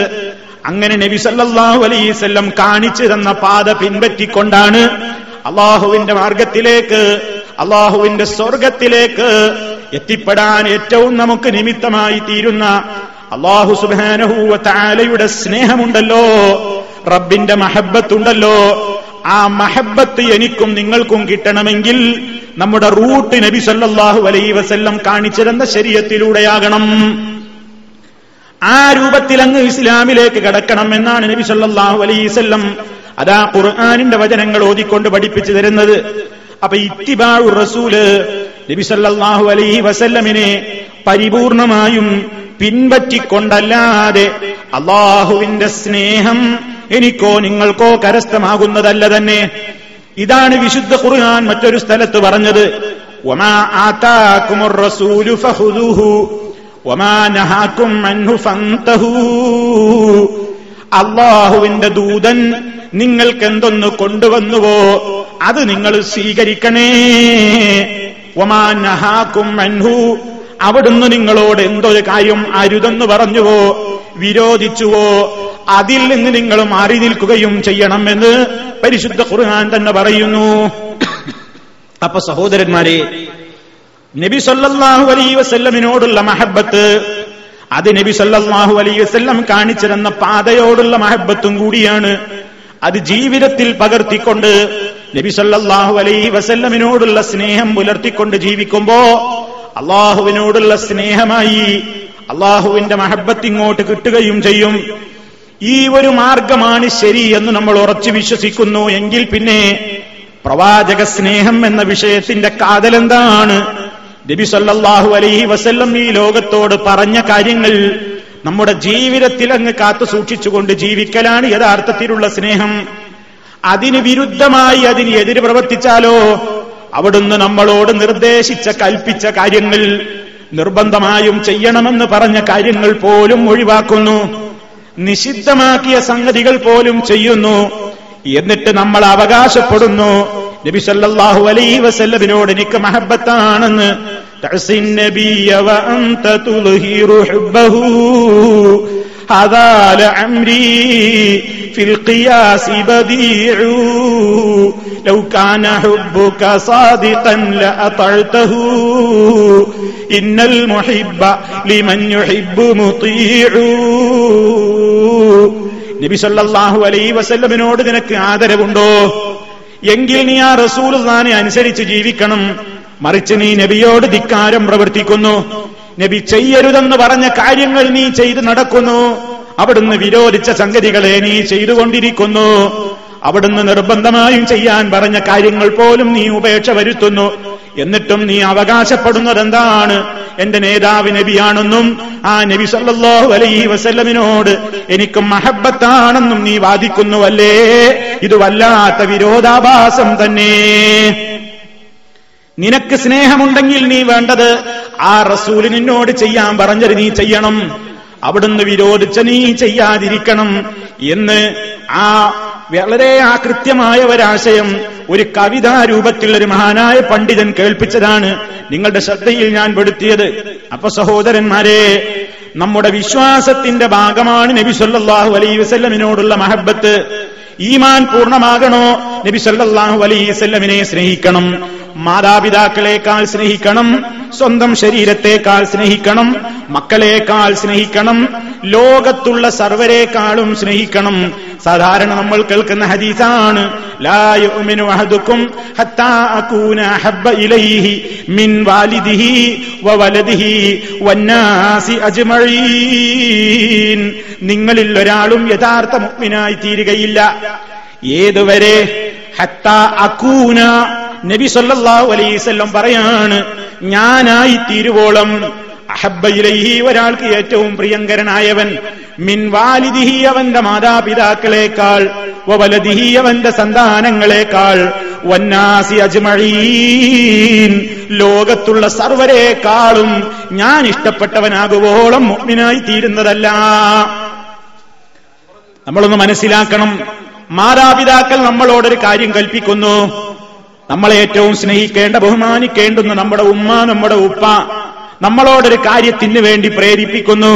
അങ്ങനെ നബി സല്ലാഹു അലൈഹി വല്ലം കാണിച്ചു തന്ന പാത പിൻപറ്റിക്കൊണ്ടാണ് അള്ളാഹുവിന്റെ മാർഗത്തിലേക്ക് അള്ളാഹുവിന്റെ സ്വർഗത്തിലേക്ക് എത്തിപ്പെടാൻ ഏറ്റവും നമുക്ക് നിമിത്തമായി തീരുന്ന അള്ളാഹു സുബാനഹൂവ താലയുടെ സ്നേഹമുണ്ടല്ലോ റബ്ബിന്റെ മഹബത്തുണ്ടല്ലോ ആ മഹബത്ത് എനിക്കും നിങ്ങൾക്കും കിട്ടണമെങ്കിൽ നമ്മുടെ റൂട്ട് നബി സല്ലാഹു അലൈ വസല്ലം കാണിച്ചിരുന്ന ശരീരത്തിലൂടെയാകണം. ആ രൂപത്തിൽ അങ്ങ് ഇസ്ലാമിലേക്ക് കടക്കണം എന്നാണ് നബി സല്ലാഹു അലൈഹി വസല്ലം അതാ ഖുർആാനിന്റെ വചനങ്ങൾ ഓതിക്കൊണ്ട് പഠിപ്പിച്ചു തരുന്നത്. അപ്പൊ ഇത്തിബാഴു റസൂൽ നബി സല്ലല്ലാഹു അലൈഹി വസല്ലമിനെ പരിപൂർണമായും പിൻപറ്റിക്കൊണ്ടല്ലാതെ അള്ളാഹുവിന്റെ സ്നേഹം എനിക്കോ നിങ്ങൾക്കോ കരസ്ഥമാകുന്നതല്ല തന്നെ. ഇതാണ് വിശുദ്ധ ഖുർആൻ മറ്റൊരു സ്ഥലത്ത് പറഞ്ഞത്. അള്ളാഹുവിന്റെ ദൂതൻ നിങ്ങൾക്ക് എന്തൊന്ന് കൊണ്ടുവന്നുവോ അത് നിങ്ങൾ സ്വീകരിക്കണേ. വമാ നഹാക്കും അൻഹു. അവിടുന്ന് നിങ്ങളോട് എന്തൊരു കാര്യം അരുതെന്ന് പറഞ്ഞുവോ? വിരോധിച്ചുവോ? അതിൽ നിന്ന് നിങ്ങൾ മാറി നിൽക്കുകയും ചെയ്യണമെന്ന് പരിശുദ്ധ ഖുർആൻ തന്നെ പറയുന്നു. അപ്പൊ സഹോദരന്മാരെ നബി സല്ലാഹു അലൈ വസല്ലമിനോടുള്ള മഹബത്ത് അത് നബി സല്ലാഹു അലൈ വസ്ല്ലം കാണിച്ചിരുന്ന പാതയോടുള്ള മഹബത്തും കൂടിയാണ്. അത് ജീവിതത്തിൽ പകർത്തിക്കൊണ്ട് നബി അലൈ വസല്ലമിനോടുള്ള സ്നേഹം പുലർത്തിക്കൊണ്ട് ജീവിക്കുമ്പോ അള്ളാഹുവിനോടുള്ള സ്നേഹമായി അള്ളാഹുവിന്റെ മഹബത്ത് ഇങ്ങോട്ട് കിട്ടുകയും ചെയ്യും. ഈ ഒരു മാർഗമാണ് ശരി എന്ന് നമ്മൾ ഉറച്ചു വിശ്വസിക്കുന്നു. എങ്കിൽ പിന്നെ പ്രവാചക സ്നേഹം എന്ന വിഷയത്തിന്റെ കാതലെന്താണ് നബി സല്ലാഹു അലൈഹി വസല്ലം ഈ ലോകത്തോട് പറഞ്ഞ കാര്യങ്ങൾ നമ്മുടെ ജീവിതത്തിൽ അങ്ങ് കാത്തു സൂക്ഷിച്ചുകൊണ്ട് ജീവിക്കലാണ് യഥാർത്ഥത്തിലുള്ള സ്നേഹം. അതിന് വിരുദ്ധമായി അതിന് എതിര് പ്രവർത്തിച്ചാലോ? അവിടുന്ന് നമ്മളോട് നിർദ്ദേശിച്ച കൽപ്പിച്ച കാര്യങ്ങൾ നിർബന്ധമായും ചെയ്യണമെന്ന് പറഞ്ഞ കാര്യങ്ങൾ പോലും ഒഴിവാക്കുന്നു. നിഷിദ്ധമാക്കിയ സംഗതികൾ പോലും ചെയ്യുന്നു. എന്നിട്ട് നമ്മൾ അവകാശപ്പെടുന്നു നബി സല്ലല്ലാഹു അലൈഹി വസല്ലബിനോട് എനിക്ക് മഹബത്താണെന്ന്. തഅസി النبي وأنت تظهر حبه هذا لعمري في القياس بديع لو كان حبك صادقا لأطعته إن المحب لمن يحب مطيع നബി സല്ലല്ലാഹു അലൈഹി വസല്ലമിനോട് നിനക്ക് ആദരവുണ്ടോ എങ്കിൽ നീ ആ റസൂൽ താനെ അനുസരിച്ച് ജീവിക്കണം മറിച്ച് നീ നബിയോട് ധിക്കാരം പ്രവർത്തിക്കുന്നു നബി ചെയ്യരുതെന്ന് പറഞ്ഞ കാര്യങ്ങൾ നീ ചെയ്ത് നടക്കുന്നു. അവിടുന്ന് വിരോധിച്ച സംഗതികളെ നീ ചെയ്തുകൊണ്ടിരിക്കുന്നു. അവിടുന്ന് നിർബന്ധമായും ചെയ്യാൻ പറഞ്ഞ കാര്യങ്ങൾ പോലും നീ ഉപേക്ഷ വരുത്തുന്നു. എന്നിട്ടും നീ അവകാശപ്പെടുന്നത് എന്താണ് എന്റെ നേതാവ് നബിയാണെന്നും ആ നബി സല്ലല്ലാഹു അലൈഹി വസല്ലമിനോട് എനിക്ക് മഹബത്താണെന്നും നീ വാദിക്കുന്നുവല്ലേ? ഇത് വല്ലാത്ത വിരോധാഭാസം തന്നെ. നിനക്ക് സ്നേഹമുണ്ടെങ്കിൽ നീ വേണ്ടത് ആ റസൂൽ നിന്നോട് ചെയ്യാൻ പറഞ്ഞത് നീ ചെയ്യണം. അവിടുന്ന് വിരോധിച്ച നീ ചെയ്യാതിരിക്കണം എന്ന് ആ വളരെ ആ കൃത്യമായ ഒരാശയം ഒരു കവിതാ രൂപത്തിൽ ഒരു മഹാനായ പണ്ഡിതൻ കേൾപ്പിച്ചതാണ്. നിങ്ങളുടെ ശ്രദ്ധയിൽ ഞാൻ പെടുത്തിയത്. അപ്പൊ സഹോദരന്മാരെ നമ്മുടെ വിശ്വാസത്തിന്റെ ഭാഗമാണ് നബി സല്ലാഹു അലൈ വസല്ലമിനോടുള്ള മഹബത്ത് ഈമാൻ പൂർണമാകണോ? നബി സല്ലാഹു അലൈ വസല്ലമിനെ സ്നേഹിക്കണം. മാതാപിതാക്കളെക്കാൾ സ്നേഹിക്കണം സ്വന്തം ശരീരത്തെക്കാൾ സ്നേഹിക്കണം മക്കളെക്കാൾ സ്നേഹിക്കണം ലോകത്തുള്ള സർവരെക്കാളും സ്നേഹിക്കണം. സാധാരണ നമ്മൾ കേൾക്കുന്ന ഹദീസാണ് നിങ്ങളിൽ ഒരാളും യഥാർത്ഥ മുഗ്മിനായി തീരുകയില്ല. ഏതുവരെ? ഹത്താ അകൂന നബി സല്ലാഹു അലൈഹി വസല്ലം പറയാണ് ഞാനായി തീരുവോളം അഹബ്ബയിലൈഹി ഒരാൾക്ക് ഏറ്റവും പ്രിയങ്കരനായവൻ. മിൻ വാലിദിഹി അവന്റെ മാതാപിതാക്കളെക്കാൾ വലദിഹി അവന്റെ സന്താനങ്ങളെക്കാൾ വന്നാസി അജ്മഴീൻ ലോകത്തുള്ള സർവരെക്കാളും ഞാൻ ഇഷ്ടപ്പെട്ടവനാകുവോളം മുഗ്മിനായി തീരുന്നതല്ല. നമ്മളൊന്ന് മനസ്സിലാക്കണം മാതാപിതാക്കൾ നമ്മളോടൊരു കാര്യം കൽപ്പിക്കുന്നു. നമ്മളെ ഏറ്റവും സ്നേഹിക്കേണ്ട ബഹുമാനിക്കേണ്ടുന്ന നമ്മുടെ ഉമ്മ നമ്മുടെ ഉപ്പ നമ്മളോടൊരു കാര്യത്തിന് വേണ്ടി പ്രേരിപ്പിക്കുന്നു.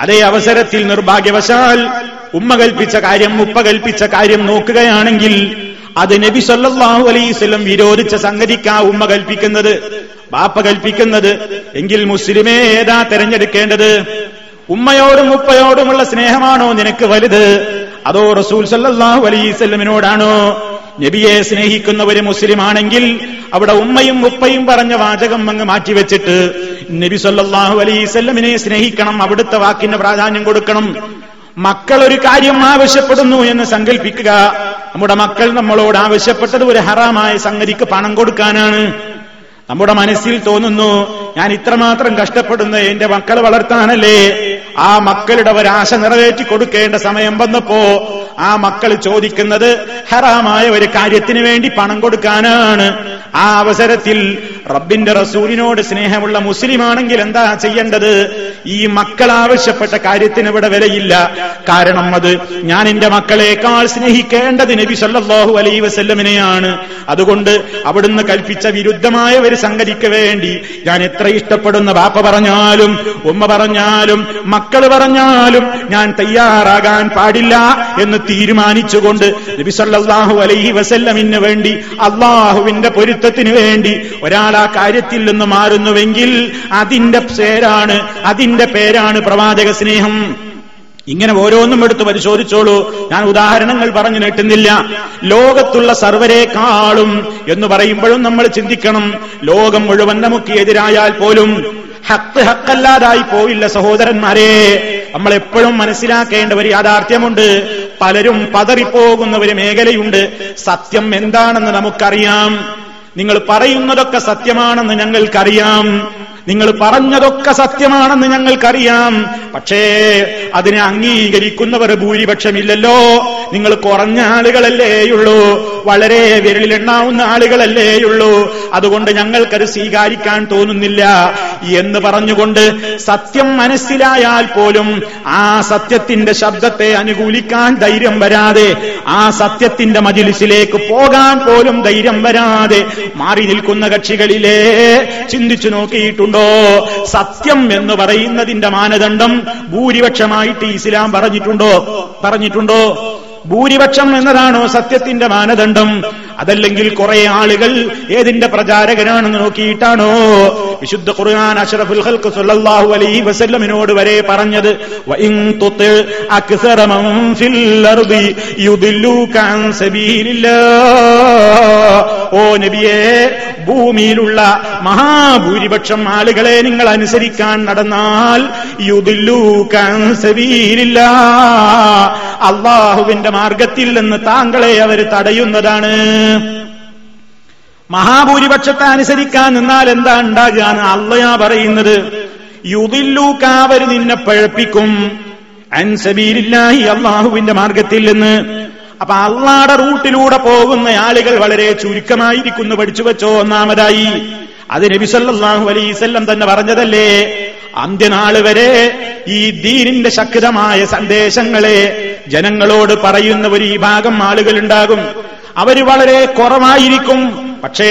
അതേ അവസരത്തിൽ നിർഭാഗ്യവശാൽ ഉമ്മ കൽപ്പിച്ച കാര്യം ഉപ്പ കൽപ്പിച്ച കാര്യം നോക്കുകയാണെങ്കിൽ അത് നബി സല്ലാഹു അലൈസ്വല്ലം വിരോധിച്ച സംഗതിക്കാ ഉമ്മ കൽപ്പിക്കുന്നത് ബാപ്പ കൽപ്പിക്കുന്നത്. എങ്കിൽ മുസ്ലിമേ ഏതാ തെരഞ്ഞെടുക്കേണ്ടത്? ഉമ്മയോടും ഉപ്പയോടുമുള്ള സ്നേഹമാണോ നിനക്ക് വലുത്? അതോ റസൂൽ സല്ലാഹു അലൈവല്ലമിനോടാണോ നബിയെ സ്നേഹിക്കുന്ന ഒരു മുസ്ലിം ആണെങ്കിൽ അവിടെ ഉമ്മയും ഉപ്പയും പറഞ്ഞ വാചകം അങ്ങ് മാറ്റിവെച്ചിട്ട് നബി സല്ലാഹു അലൈസല്ലമിനെ സ്നേഹിക്കണം അവിടുത്തെ വാക്കിന് പ്രാധാന്യം കൊടുക്കണം. മക്കൾ ഒരു കാര്യം ആവശ്യപ്പെടുന്നു എന്ന് സങ്കല്പിക്കുക നമ്മുടെ മക്കൾ നമ്മളോട് ആവശ്യപ്പെട്ടത് ഒരു ഹറാമായ സംഗതിക്ക് പണം കൊടുക്കാനാണ്. നമ്മുടെ മനസ്സിൽ തോന്നുന്നു ഞാൻ ഇത്രമാത്രം കഷ്ടപ്പെടുന്ന എന്റെ മക്കൾ വളർത്താനല്ലേ? ആ മക്കളുടെ ഒരാശ നിറവേറ്റി കൊടുക്കേണ്ട സമയം വന്നപ്പോ ആ മക്കൾ ചോദിക്കുന്നത് ഹറാമായ ഒരു കാര്യത്തിന് വേണ്ടി പണം കൊടുക്കാനാണ്. ആ അവസരത്തിൽ റബ്ബിന്റെ റസൂലിനോട് സ്നേഹമുള്ള മുസ്ലിമാണെങ്കിൽ എന്താ ചെയ്യേണ്ടത്? ഈ മക്കൾ ആവശ്യപ്പെട്ട കാര്യത്തിന് ഇവിടെ വിലയില്ല. കാരണം അത് ഞാൻ എന്റെ മക്കളെക്കാൾ സ്നേഹിക്കേണ്ടത് നബി സല്ലാഹു അലൈ വസല്ലമിനെയാണ്. അതുകൊണ്ട് അവിടുന്ന് കൽപ്പിച്ച വിരുദ്ധമായ ഒരു സംഗതിക്ക് വേണ്ടി ഞാൻ എത്ര ഇഷ്ടപ്പെടുന്ന ബാപ്പ പറഞ്ഞാലും ഉമ്മ പറഞ്ഞാലും മക്കൾ പറഞ്ഞാലും ഞാൻ തയ്യാറാകാൻ പാടില്ല എന്ന് തീരുമാനിച്ചുകൊണ്ട് നബി സല്ലല്ലാഹു അലൈഹി വസല്ലമിന് വേണ്ടി അള്ളാഹുവിന്റെ പൊരുത്തത്തിന് വേണ്ടി ഒരാൾ ആ കാര്യത്തിൽ നിന്ന് മാറുന്നുവെങ്കിൽ അതിന്റെ പേരാണ് അതിന്റെ പേരാണ് പ്രവാചക സ്നേഹം. ഇങ്ങനെ ഓരോന്നും എടുത്ത് പരിശോധിച്ചോളൂ. ഞാൻ ഉദാഹരണങ്ങൾ പറഞ്ഞു നീട്ടുന്നില്ല. ലോകത്തുള്ള സർവരെക്കാളും എന്ന് പറയുമ്പോഴും നമ്മൾ ചിന്തിക്കണം. ലോകം മുഴുവൻ നമുക്ക് എതിരായാൽ പോലും ഹക്ക് ഹക്കല്ലാതായി പോയില്ല സഹോദരന്മാരെ. നമ്മൾ എപ്പോഴും മനസ്സിലാക്കേണ്ട ഒരു യാഥാർത്ഥ്യമുണ്ട്. പലരും പതറിപ്പോകുന്ന ഒരു മേഖലയുണ്ട്. സത്യം എന്താണെന്ന് നമുക്കറിയാം. നിങ്ങൾ പറയുന്നതൊക്കെ സത്യമാണെന്ന് ഞങ്ങൾക്കറിയാം. നിങ്ങൾ പറഞ്ഞതൊക്കെ സത്യമാണെന്ന് ഞങ്ങൾക്കറിയാം. പക്ഷേ അതിനെ അംഗീകരിക്കുന്നവർ ഭൂരിപക്ഷമില്ലല്ലോ. നിങ്ങൾ കുറഞ്ഞ ആളുകളല്ലേയുള്ളൂ വളരെ വിരലിലെണ്ണാവുന്ന ആളുകളല്ലേയുള്ളൂ അതുകൊണ്ട് ഞങ്ങൾക്കത് സ്വീകരിക്കാൻ തോന്നുന്നില്ല. എന്ന് പറഞ്ഞുകൊണ്ട് സത്യം മനസ്സിലായാൽ പോലും ആ സത്യത്തിന്റെ ശബ്ദത്തെ അനുകൂലിക്കാൻ ധൈര്യം വരാതെ ആ സത്യത്തിന്റെ മജിലിസിലേക്ക് പോകാൻ പോലും ധൈര്യം വരാതെ മാറി നിൽക്കുന്ന കക്ഷികളിലേ ചിന്തിച്ചു നോക്കിയിട്ടുണ്ടോ. സത്യം എന്ന് പറയുന്നതിന്റെ മാനദണ്ഡം ഭൂരിപക്ഷമായിട്ട് ഇസ്ലാം പറഞ്ഞിട്ടുണ്ടോ? പറഞ്ഞിട്ടുണ്ടോ? ഭൂരിപക്ഷം എന്നതാണോ സത്യത്തിന്റെ മാനദണ്ഡം? അതല്ലെങ്കിൽ കുറെ ആളുകൾ ഏതിന്റെ പ്രചാരകനാണെന്ന് നോക്കിയിട്ടാണോ? വിശുദ്ധ ഖുർആൻ അഷ്റഫുൽ ഖൽഖ് സല്ലല്ലാഹു അലൈഹി വസല്ലമിനോട് വരെ പറഞ്ഞത് ഓ നബിയേ ഭൂമിയിലുള്ള മഹാഭൂരിപക്ഷം ആളുകളെ നിങ്ങൾ അനുസരിക്കാൻ നടന്നാൽ യുദില്ലൂക അൻ സബീലില്ലാഹ്. അല്ലാഹുവിന്റെ മാർഗത്തിൽ നിന്ന് താങ്കളെ അവർ തടയുന്നതാണ്. മഹാഭൂരിപക്ഷത്തെ അനുസരിക്കാൻ നിന്നാൽ എന്താ ഉണ്ടാകുകയാണ് അള്ളയാ പറയുന്നത്. യുതില്ലൂക്കാവർ നിന്നെ പഴപ്പിക്കും. അൻസബീലില്ലാഹി അള്ളാഹുവിന്റെ മാർഗത്തിൽ നിന്ന്. അപ്പൊ അള്ളാടെ റൂട്ടിലൂടെ പോകുന്ന ആളുകൾ വളരെ ചുരുക്കമായിരിക്കുന്നു. പഠിച്ചു വെച്ചോ ഒന്നാമതായി. അത് നബിസല്ലാഹു അലൈസല്ലം തന്നെ പറഞ്ഞതല്ലേ? അന്ത്യനാൾ വരെ ഈ ദീനിന്റെ ശക്തമായ സന്ദേശങ്ങളെ ജനങ്ങളോട് പറയുന്ന ഒരു വിഭാഗം ആളുകൾ ഉണ്ടാകും. അവർ വളരെ കുറവായിരിക്കും. പക്ഷേ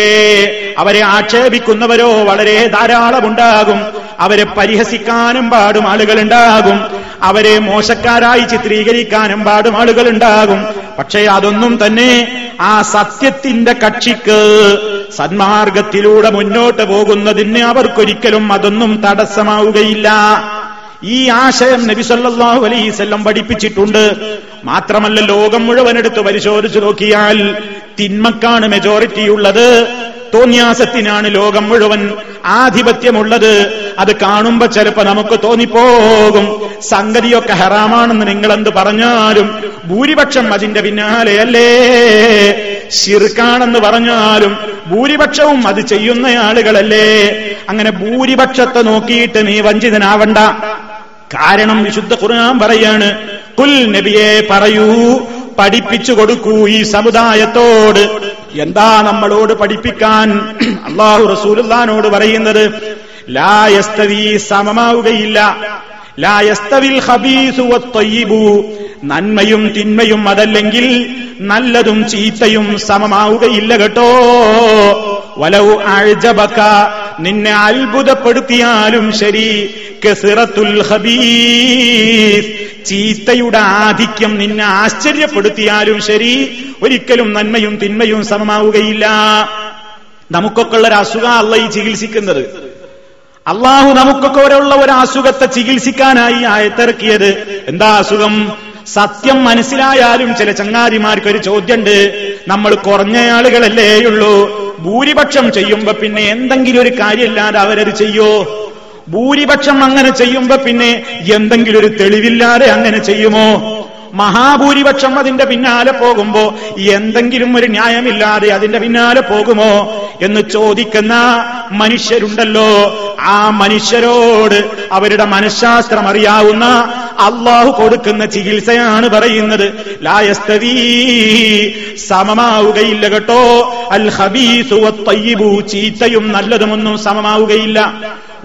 അവരെ ആക്ഷേപിക്കുന്നവരോ വളരെ ധാരാളമുണ്ടാകും. അവരെ പരിഹസിക്കാനും പാടും ആളുകളുണ്ടാകും. അവരെ മോശക്കാരായി ചിത്രീകരിക്കാനും പാടും ആളുകളുണ്ടാകും. പക്ഷേ അതൊന്നും തന്നെ ആ സത്യത്തിന്റെ കക്ഷിക്ക് സന്മാർഗത്തിലൂടെ മുന്നോട്ട് പോകുന്നതിന് അവർക്കൊരിക്കലും അതൊന്നും തടസ്സമാവുകയില്ല. ഈ ആശയം നബിസല്ലാഹു അലൈഹിസല്ലം പഠിപ്പിച്ചിട്ടുണ്ട്. മാത്രമല്ല ലോകം മുഴുവൻ എടുത്ത് പരിശോധിച്ചു നോക്കിയാൽ തിന്മക്കാണ് മെജോറിറ്റി ഉള്ളത്. തോന്നിയാസത്തിനാണ് ലോകം മുഴുവൻ ആധിപത്യമുള്ളത്. അത് കാണുമ്പോ ചിലപ്പോ നമുക്ക് തോന്നിപ്പോകും. സംഗതിയൊക്കെ ഹറാമാണെന്ന് നിങ്ങൾ എന്ത് പറഞ്ഞാലും ഭൂരിപക്ഷം അതിന്റെ പിന്നാലെയല്ലേ? ശിർക്കാണെന്ന് പറഞ്ഞാലും ഭൂരിപക്ഷവും അത് ചെയ്യുന്ന ആളുകളല്ലേ? അങ്ങനെ ഭൂരിപക്ഷത്തെ നോക്കിയിട്ട് നീ വഞ്ചിതനാവണ്ട. കാരണം വിശുദ്ധ ഖുർആൻ പറയാണ് കുൽ നബിയെ പറയൂ പഠിപ്പിച്ചു കൊടുക്കൂ ഈ സമുദായത്തോട്. എന്താ നമ്മളോട് പഠിപ്പിക്കാൻ? (clears throat) അള്ളാഹു റസൂലുള്ളാനോട് പറയുന്നത് ലായസ്തവി സമമാവുകയില്ല. ലായസ്തവിൽ ഹബീസു നന്മയും തിന്മയും അതല്ലെങ്കിൽ നല്ലതും ചീത്തയും സമമാവുകയില്ല കേട്ടോ. വലവു അഴ്ജബക്ക നിന്നെ അത്ഭുതപ്പെടുത്തിയാലും ശരി. കെസിറത്തുൽ ഹബീസ് ചീത്തയുടെ ആധിക്യം നിന്നെ ആശ്ചര്യപ്പെടുത്തിയാലും ശരി. ഒരിക്കലും നന്മയും തിന്മയും സമമാവുകയില്ല. നമുക്കൊക്കെ ഉള്ള ഒരു അസുഖ അല്ല ഈ ചികിത്സിക്കുന്നത്. അള്ളാഹു നമുക്കൊക്കെ ഒരെയുള്ള ഒരു അസുഖത്തെ ചികിത്സിക്കാനായി ആയത്തിറക്കിയത്. എന്താ അസുഖം? സത്യം മനസ്സിലായാലും ചില ചങ്ങാതിമാർക്ക് ഒരു ചോദ്യമുണ്ട് നമ്മൾ കുറഞ്ഞ ആളുകളല്ലേ ഉള്ളൂ. ഭൂരിപക്ഷം ചെയ്യുമ്പോ പിന്നെ എന്തെങ്കിലും ഒരു കാര്യമില്ലാതെ അവരത് ചെയ്യോ? ഭൂരിപക്ഷം അങ്ങനെ ചെയ്യുമ്പോ പിന്നെ എന്തെങ്കിലും ഒരു തെളിവില്ലാതെ അങ്ങനെ ചെയ്യുമോ? മഹാഭൂരിപക്ഷം അതിന്റെ പിന്നാലെ പോകുമ്പോ എന്തെങ്കിലും ഒരു ന്യായമില്ലാതെ അതിന്റെ പിന്നാലെ പോകുമോ? എന്ന് ചോദിക്കുന്ന മനുഷ്യരുണ്ടല്ലോ. ആ മനുഷ്യരോട് അവരുടെ മനഃശാസ്ത്രം അറിയാവുന്ന അള്ളാഹു കൊടുക്കുന്ന ചികിത്സയാണ് പറയുന്നത്. ലായസ്തവി സമമാവുകയില്ല കേട്ടോ. അൽ ഹബീസു ചീത്തയും നല്ലതുമൊന്നും സമമാവുകയില്ല.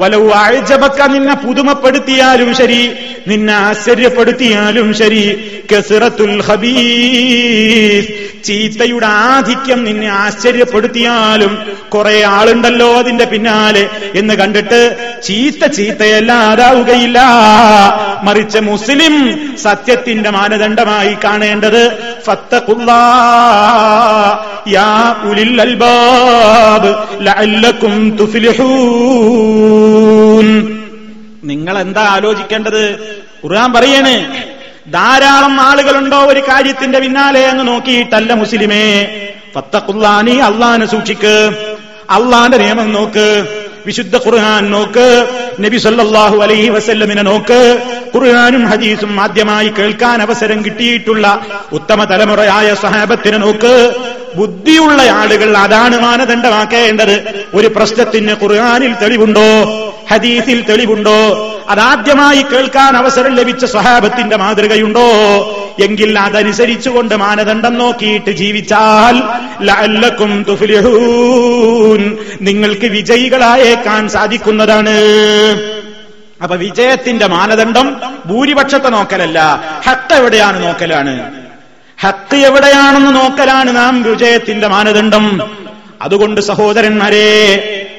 വലവു അഴജബക്ക നിന്നെ പുതുമപ്പെടുത്തിയാലും ശരി നിന്നെ ആശ്ചര്യപ്പെടുത്തിയാലും ശരി. കസിറത്തുൽ ഹബീസ് ചീത്തയുടെ ആധിക്യം നിന്നെ ആശ്ചര്യപ്പെടുത്തിയാലും കുറെ ആളുണ്ടല്ലോ അതിന്റെ പിന്നാലെ. എന്ന് കണ്ടിട്ട് ചീത്ത ചീത്തയല്ലാതാവുകയില്ല. മറിച്ച് മുസ്ലിം സത്യത്തിന്റെ മാനദണ്ഡമായി കാണേണ്ടത് യാ ഉലിൽ അൽബാബ് ലഅല്ലക്കും തുഫ്ലിഹൂൻ. നിങ്ങൾ എന്താ ആലോചിക്കേണ്ടത്? ഖുർആൻ പറയണ് ധാരാളം ആളുകളുണ്ടോ ഒരു കാര്യത്തിന്റെ പിന്നാലെ എന്ന് നോക്കിയിട്ടല്ല മുസ്ലിമേ. ഫത്തഖുല്ലാനി അള്ളാനെ സൂക്ഷിക്ക് അള്ളാന്റെ നിയമം നോക്ക്. വിശുദ്ധ ഖുർആൻ നോക്ക്. നബി സല്ലാഹു അലൈഹി വസല്ലമിനെ നോക്ക്. ഖുർആനും ഹദീസും ആദ്യമായി കേൾക്കാൻ അവസരം കിട്ടിയിട്ടുള്ള ഉത്തമ തലമുറയായ സഹാബത്തിനെ നോക്ക്. ബുദ്ധിയുള്ള ആളുകൾ അതാണ് മാനദണ്ഡമാക്കേണ്ടത്. ഒരു പ്രശ്നത്തിന് ഖുർആനിൽ തെളിവുണ്ടോ? ഹദീസിൽ തെളിവുണ്ടോ? അതാദ്യമായി കേൾക്കാൻ അവസരം ലഭിച്ച സഹാബത്തിന്റെ മാതൃകയുണ്ടോ? എങ്കിൽ അതനുസരിച്ചുകൊണ്ട് മാനദണ്ഡം നോക്കിയിട്ട് ജീവിച്ചാൽ ലഅല്ലക്കും നിങ്ങൾക്ക് വിജയികളായേക്കാൻ സാധിക്കുന്നതാണ്. അപ്പൊ വിജയത്തിന്റെ മാനദണ്ഡം ഭൂരിപക്ഷത്തെ നോക്കലല്ല ഹത്ത് എവിടെയാണ് നോക്കലാണ്. ഹത്ത് എവിടെയാണെന്ന് നോക്കലാണ് നാം വിജയത്തിന്റെ മാനദണ്ഡം. അതുകൊണ്ട് സഹോദരന്മാരെ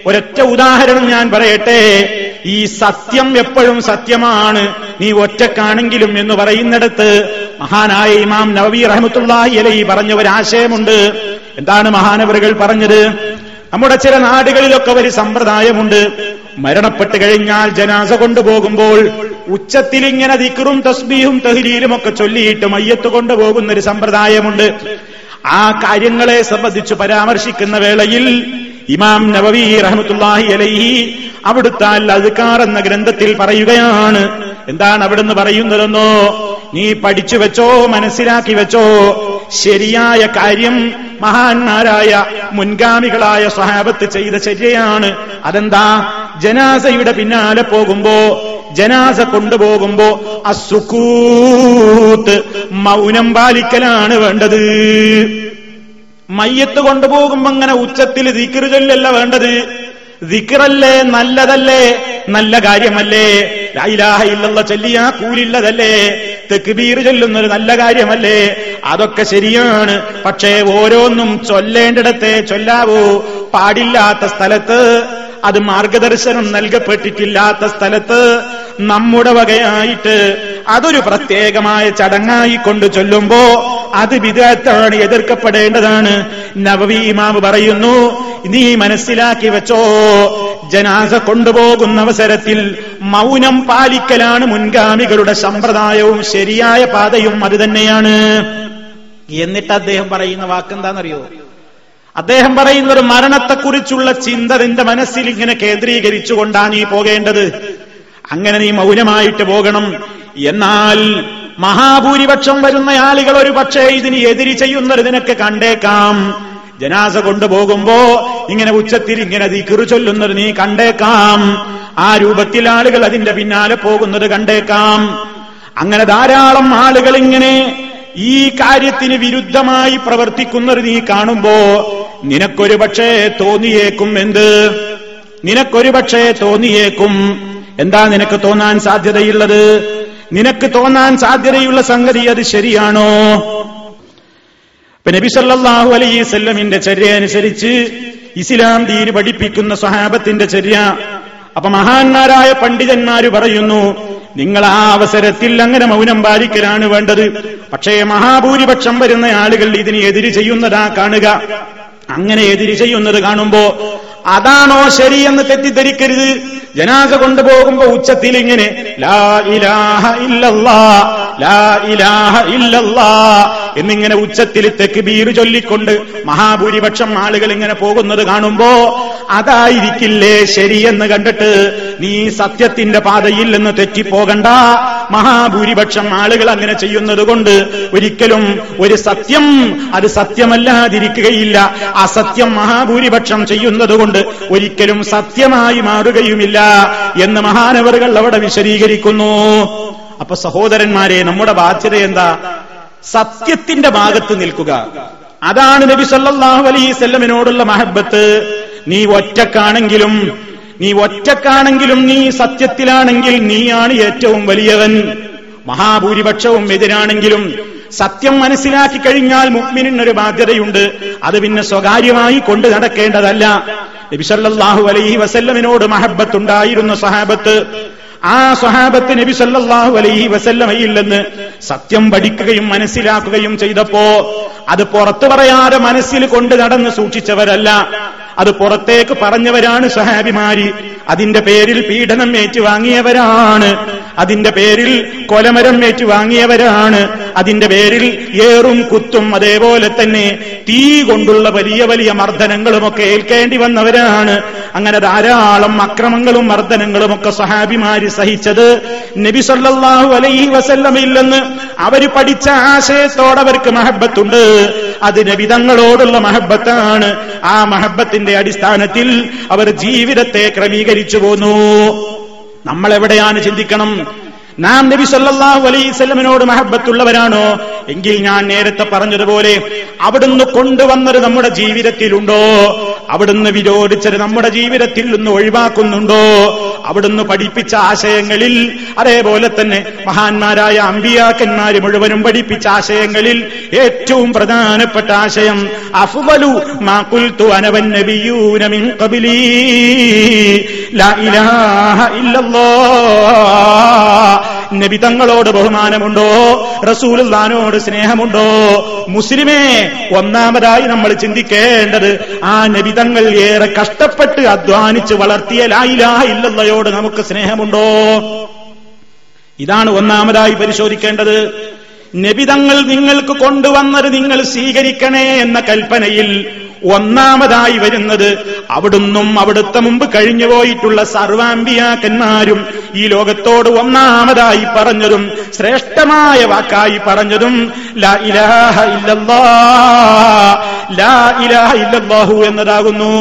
ഒരൊറ്റ ഉദാഹരണം ഞാൻ പറയട്ടെ. ഈ സത്യം എപ്പോഴും സത്യമാണ്. നീ ഒറ്റക്കാണെങ്കിലും എന്ന് പറയുന്നിടത്ത് മഹാനായ ഇമാം നവവി റഹമത്തുള്ളാഹി അലൈ പറഞ്ഞ ഒരു ആശയമുണ്ട് എന്താണ് മഹാനവറുകൾ പറഞ്ഞത്? നമ്മുടെ ചില നാടുകളിലൊക്കെ ഒരു സമ്പ്രദായമുണ്ട്. മരണപ്പെട്ട് കഴിഞ്ഞാൽ ജനാസ കൊണ്ടുപോകുമ്പോൾ ഉച്ചത്തിൽ ഇങ്ങനെ ദിക്കറും തസ്ബീഹും തഹ്ലീലും ഒക്കെ ചൊല്ലിയിട്ട് മയ്യത്ത് കൊണ്ടുപോകുന്ന ഒരു സമ്പ്രദായമുണ്ട്. ആ കാര്യങ്ങളെ സംബന്ധിച്ച് പരാമർശിക്കുന്ന വേളയിൽ ഇമാം നവവി റഹമത്തുല്ലാഹി അലൈഹി അവിടുത്തെ അൽക്കാർ എന്ന ഗ്രന്ഥത്തിൽ പറയുകയാണ്. എന്താണ് അവിടുന്ന് പറയുന്നതെന്നോ? നീ പഠിച്ചു വെച്ചോ മനസ്സിലാക്കി വെച്ചോ? ശരിയായ കാര്യം മഹാന്മാരായ മുൻഗാമികളായ സ്വഹാബത്ത് ചെയ്ത ശരിയാണ്. അതെന്താ? ജനാസയുടെ പിന്നാലെ പോകുമ്പോ ജനാസ കൊണ്ടുപോകുമ്പോ അസുക്കൂത്ത് മൗനം പാലിക്കലാണ് വേണ്ടത്. മയ്യത്ത് കൊണ്ടുപോകുമ്പോ അങ്ങനെ ഉച്ചത്തിൽ ദിക്കറ് ചൊല്ലല്ല വേണ്ടത്. ദിക്കറല്ലേ നല്ലതല്ലേ നല്ല കാര്യമല്ലേ. ലായിലാഹ ഇല്ലല്ല ചൊല്ലിയ കൂലില്ലതല്ലേ. തെക്കുബീർ ചൊല്ലുന്നത് നല്ല കാര്യമല്ലേ. അതൊക്കെ ശരിയാണ്. പക്ഷേ ഓരോന്നും ചൊല്ലേണ്ടിടത്തെ ചൊല്ലാവൂ. പാടില്ലാത്ത സ്ഥലത്ത് അത് മാർഗദർശനം നൽകപ്പെട്ടിട്ടില്ലാത്ത സ്ഥലത്ത് നമ്മുടെ വകയായിട്ട് അതൊരു പ്രത്യേകമായ ചടങ്ങായി കൊണ്ട് ചൊല്ലുമ്പോ അത് വിദഗ്ധാണ് എതിർക്കപ്പെടേണ്ടതാണ്. നവവി ഇമാമ് പറയുന്നു നീ മനസ്സിലാക്കി വെച്ചോ ജനാസ കൊണ്ടുപോകുന്ന അവസരത്തിൽ മൗനം പാലിക്കലാണ് മുൻഗാമികളുടെ സമ്പ്രദായവും ശരിയായ പാതയും അത് തന്നെയാണ്. എന്നിട്ട് അദ്ദേഹം പറയുന്ന വാക്കെന്താണെന്നറിയോ അദ്ദേഹം പറയുന്ന ഒരു മരണത്തെക്കുറിച്ചുള്ള ചിന്ത നിന്റെ മനസ്സിൽ ഇങ്ങനെ കേന്ദ്രീകരിച്ചുകൊണ്ടാണ് നീ പോകേണ്ടത്. അങ്ങനെ നീ മൗനമായിട്ട് പോകണം. എന്നാൽ മഹാഭൂരിപക്ഷം വരുന്ന ആളുകൾ ഒരു പക്ഷേ ഇതിന് എതിരി ചെയ്യുന്നത് നിനക്ക് കണ്ടേക്കാം. ജനാസ കൊണ്ടുപോകുമ്പോ ഇങ്ങനെ ഉച്ചത്തിൽ ഇങ്ങനെ ദിക്കറു ചൊല്ലുന്നത് നീ കണ്ടേക്കാം. ആ രൂപത്തിൽ ആളുകൾ അതിന്റെ പിന്നാലെ പോകുന്നത് കണ്ടേക്കാം. അങ്ങനെ ധാരാളം ആളുകൾ ഇങ്ങനെ ഈ കാര്യത്തിന് വിരുദ്ധമായി പ്രവർത്തിക്കുന്നത് നീ കാണുമ്പോ നിനക്കൊരു പക്ഷേ തോന്നിയേക്കും എന്ത്? നിനക്കൊരു പക്ഷേ തോന്നിയേക്കും. എന്താ നിനക്ക് തോന്നാൻ സാധ്യതയുള്ളത്? നിനക്ക് തോന്നാൻ സാധ്യതയുള്ള സംഗതി അത് ശരിയാണോ? ഇപ്പൊ നബി സല്ലല്ലാഹു അലൈഹി സ്വല്ലമിന്റെ ചര്യ അനുസരിച്ച് ഇസ്ലാം ദീന് പഠിപ്പിക്കുന്ന സ്വഹാബത്തിന്റെ ചര്യ. അപ്പൊ മഹാന്മാരായ പണ്ഡിതന്മാര് പറയുന്നു നിങ്ങൾ ആ അവസരത്തിൽ അങ്ങനെ മൗനം പാലിക്കലാണ് വേണ്ടത്. പക്ഷേ മഹാഭൂരിപക്ഷം വരുന്ന ആളുകൾ ഇതിന് എതിര് ചെയ്യുന്നതാ കാണുക. അങ്ങനെ എതിര് ചെയ്യുന്നത് കാണുമ്പോ അതാണോ ശരിയെന്ന് തെറ്റിദ്ധരിക്കരുത്. ജനാസ കൊണ്ടുപോകുമ്പോ ഉച്ചത്തിൽ ഇങ്ങനെ ലാ ഇലാഹ ഇല്ലല്ലാ എന്നിങ്ങനെ ഉച്ചത്തിൽ തെക്കുബീർ ചൊല്ലിക്കൊണ്ട് മഹാഭൂരിപക്ഷം ആളുകൾ ഇങ്ങനെ പോകുന്നത് കാണുമ്പോ അതായിരിക്കില്ലേ ശരിയെന്ന് കണ്ടിട്ട് നീ സത്യത്തിന്റെ പാതയിൽ നിന്ന് തെറ്റിപ്പോകണ്ട. മഹാഭൂരിപക്ഷം ആളുകൾ അങ്ങനെ ചെയ്യുന്നത് കൊണ്ട് ഒരിക്കലും ഒരു സത്യം അത് സത്യമല്ലാതിരിക്കുകയില്ല. അസത്യം മഹാഭൂരിപക്ഷം ചെയ്യുന്നത് കൊണ്ട് ഒരിക്കലും സത്യമായി മാറുകയുമില്ല എന്ന് മഹാനവറുകൾ അവിടെ വിശദീകരിക്കുന്നു. അപ്പൊ സഹോദരന്മാരെ നമ്മുടെ ബാധ്യത എന്താ? സത്യത്തിന്റെ ഭാഗത്ത് നിൽക്കുക. അതാണ് നബി സല്ലാഹു അലൈഹി സ്വല്ലമിനോടുള്ള മഹബത്ത് നീ ഒറ്റക്കാണെങ്കിലും നീ ഒറ്റക്കാണെങ്കിലും നീ സത്യത്തിലാണെങ്കിൽ നീയാണ് ഏറ്റവും വലിയവൻ. മഹാഭൂരിപക്ഷവും എതിരാണെങ്കിലും സത്യം മനസ്സിലാക്കി കഴിഞ്ഞാൽ മുഗ്മിനൊരു ബാധ്യതയുണ്ട്. അത് പിന്നെ സ്വകാര്യമായി കൊണ്ടു നടക്കേണ്ടതല്ല. നബിസല്ലാഹു അലൈഹി വസല്ലമിനോട് മഹബത്തുണ്ടായിരുന്ന സഹാബത്ത്. ആ സ്വഹാബത്ത് നബി സല്ലാഹു അലൈഹി വസല്ലമയിൽ നിന്ന് സത്യം പഠിക്കുകയും മനസ്സിലാക്കുകയും ചെയ്തപ്പോ അത് പുറത്തു പറയാതെ മനസ്സിൽ കൊണ്ട് നടന്ന് സൂക്ഷിച്ചവരല്ല. അത് പുറത്തേക്ക് പറഞ്ഞവരാണ് സഹാബിമാരി അതിന്റെ പേരിൽ പീഡനം ഏറ്റുവാങ്ങിയവരാണ്. അതിന്റെ പേരിൽ കൊലമരം ഏറ്റുവാങ്ങിയവരാണ്. അതിന്റെ പേരിൽ ഏറും കുത്തും അതേപോലെ തന്നെ തീ കൊണ്ടുള്ള വലിയ വലിയ മർദ്ദനങ്ങളുമൊക്കെ ഏൽക്കേണ്ടി വന്നവരാണ്. അങ്ങനെ ധാരാളം അക്രമങ്ങളും മർദ്ദനങ്ങളും ഒക്കെ സഹാബിമാര് സഹിച്ചത് നബി സല്ലാഹു അലൈഹി വസല്ലമില്ലെന്ന് അവർ പഠിച്ച ആശയത്തോടവർക്ക് മഹബത്തുണ്ട്. അത് നബിതങ്ങളോടുള്ള മഹബത്താണ്. ആ മഹബത്തിന്റെ അടിസ്ഥാനത്തിൽ അവർ ജീവിതത്തെ ക്രമീകരിച്ചു പോന്നു. നമ്മളെവിടെയാണ് ചിന്തിക്കണം? നാം നബി സല്ലാഹു അലൈസ്മിനോട് മഹബത്തുള്ളവരാണോ? എങ്കിൽ ഞാൻ നേരത്തെ പറഞ്ഞതുപോലെ അവിടുന്ന് കൊണ്ടുവന്നത് നമ്മുടെ ജീവിതത്തിലുണ്ടോ? അവിടുന്ന് വിരോധിച്ചത് നമ്മുടെ ജീവിതത്തിൽ നിന്ന് ഒഴിവാക്കുന്നുണ്ടോ? അവിടുന്ന് പഠിപ്പിച്ച ആശയങ്ങളിൽ അതേപോലെ തന്നെ മഹാന്മാരായ അമ്പിയാക്കന്മാര് മുഴുവനും പഠിപ്പിച്ച ആശയങ്ങളിൽ ഏറ്റവും പ്രധാനപ്പെട്ട ആശയം അഫ്വലു മാക്കുൽത്തു അനവൻ നബിയൂനമിൻ ഖബ്ലി. ലാ ഇലാഹ നബി തങ്ങളോട് ബഹുമാനമുണ്ടോ? റസൂലുള്ളാനോട് സ്നേഹമുണ്ടോ? മുസ്ലിമേ ഒന്നാമതായി നമ്മൾ ചിന്തിക്കേണ്ടത് ആ നബി തങ്ങൾ ഏറെ കഷ്ടപ്പെട്ട് അധ്വാനിച്ച് വളർത്തിയ ലായിലാഹ ഇല്ലല്ലയോട് നമുക്ക് സ്നേഹമുണ്ടോ? ഇതാണ് ഒന്നാമതായി പരിശോധിക്കേണ്ടത്. നബിതങ്ങൾ നിങ്ങൾക്ക് കൊണ്ടുവന്നത് നിങ്ങൾ സ്വീകരിക്കണേ എന്ന കൽപ്പനയിൽ ഒന്നാമതായി വരുന്നത് അവിടുന്നും അവിടുത്തെ മുമ്പ് കഴിഞ്ഞുപോയിട്ടുള്ള സർവാമ്പിയാക്കന്മാരും ഈ ലോകത്തോട് ഒന്നാമതായി പറഞ്ഞതും ശ്രേഷ്ഠമായ വാക്കായി പറഞ്ഞതും ലാ ഇലാഹ ഇല്ലല്ലാഹു എന്നതാകുന്നു.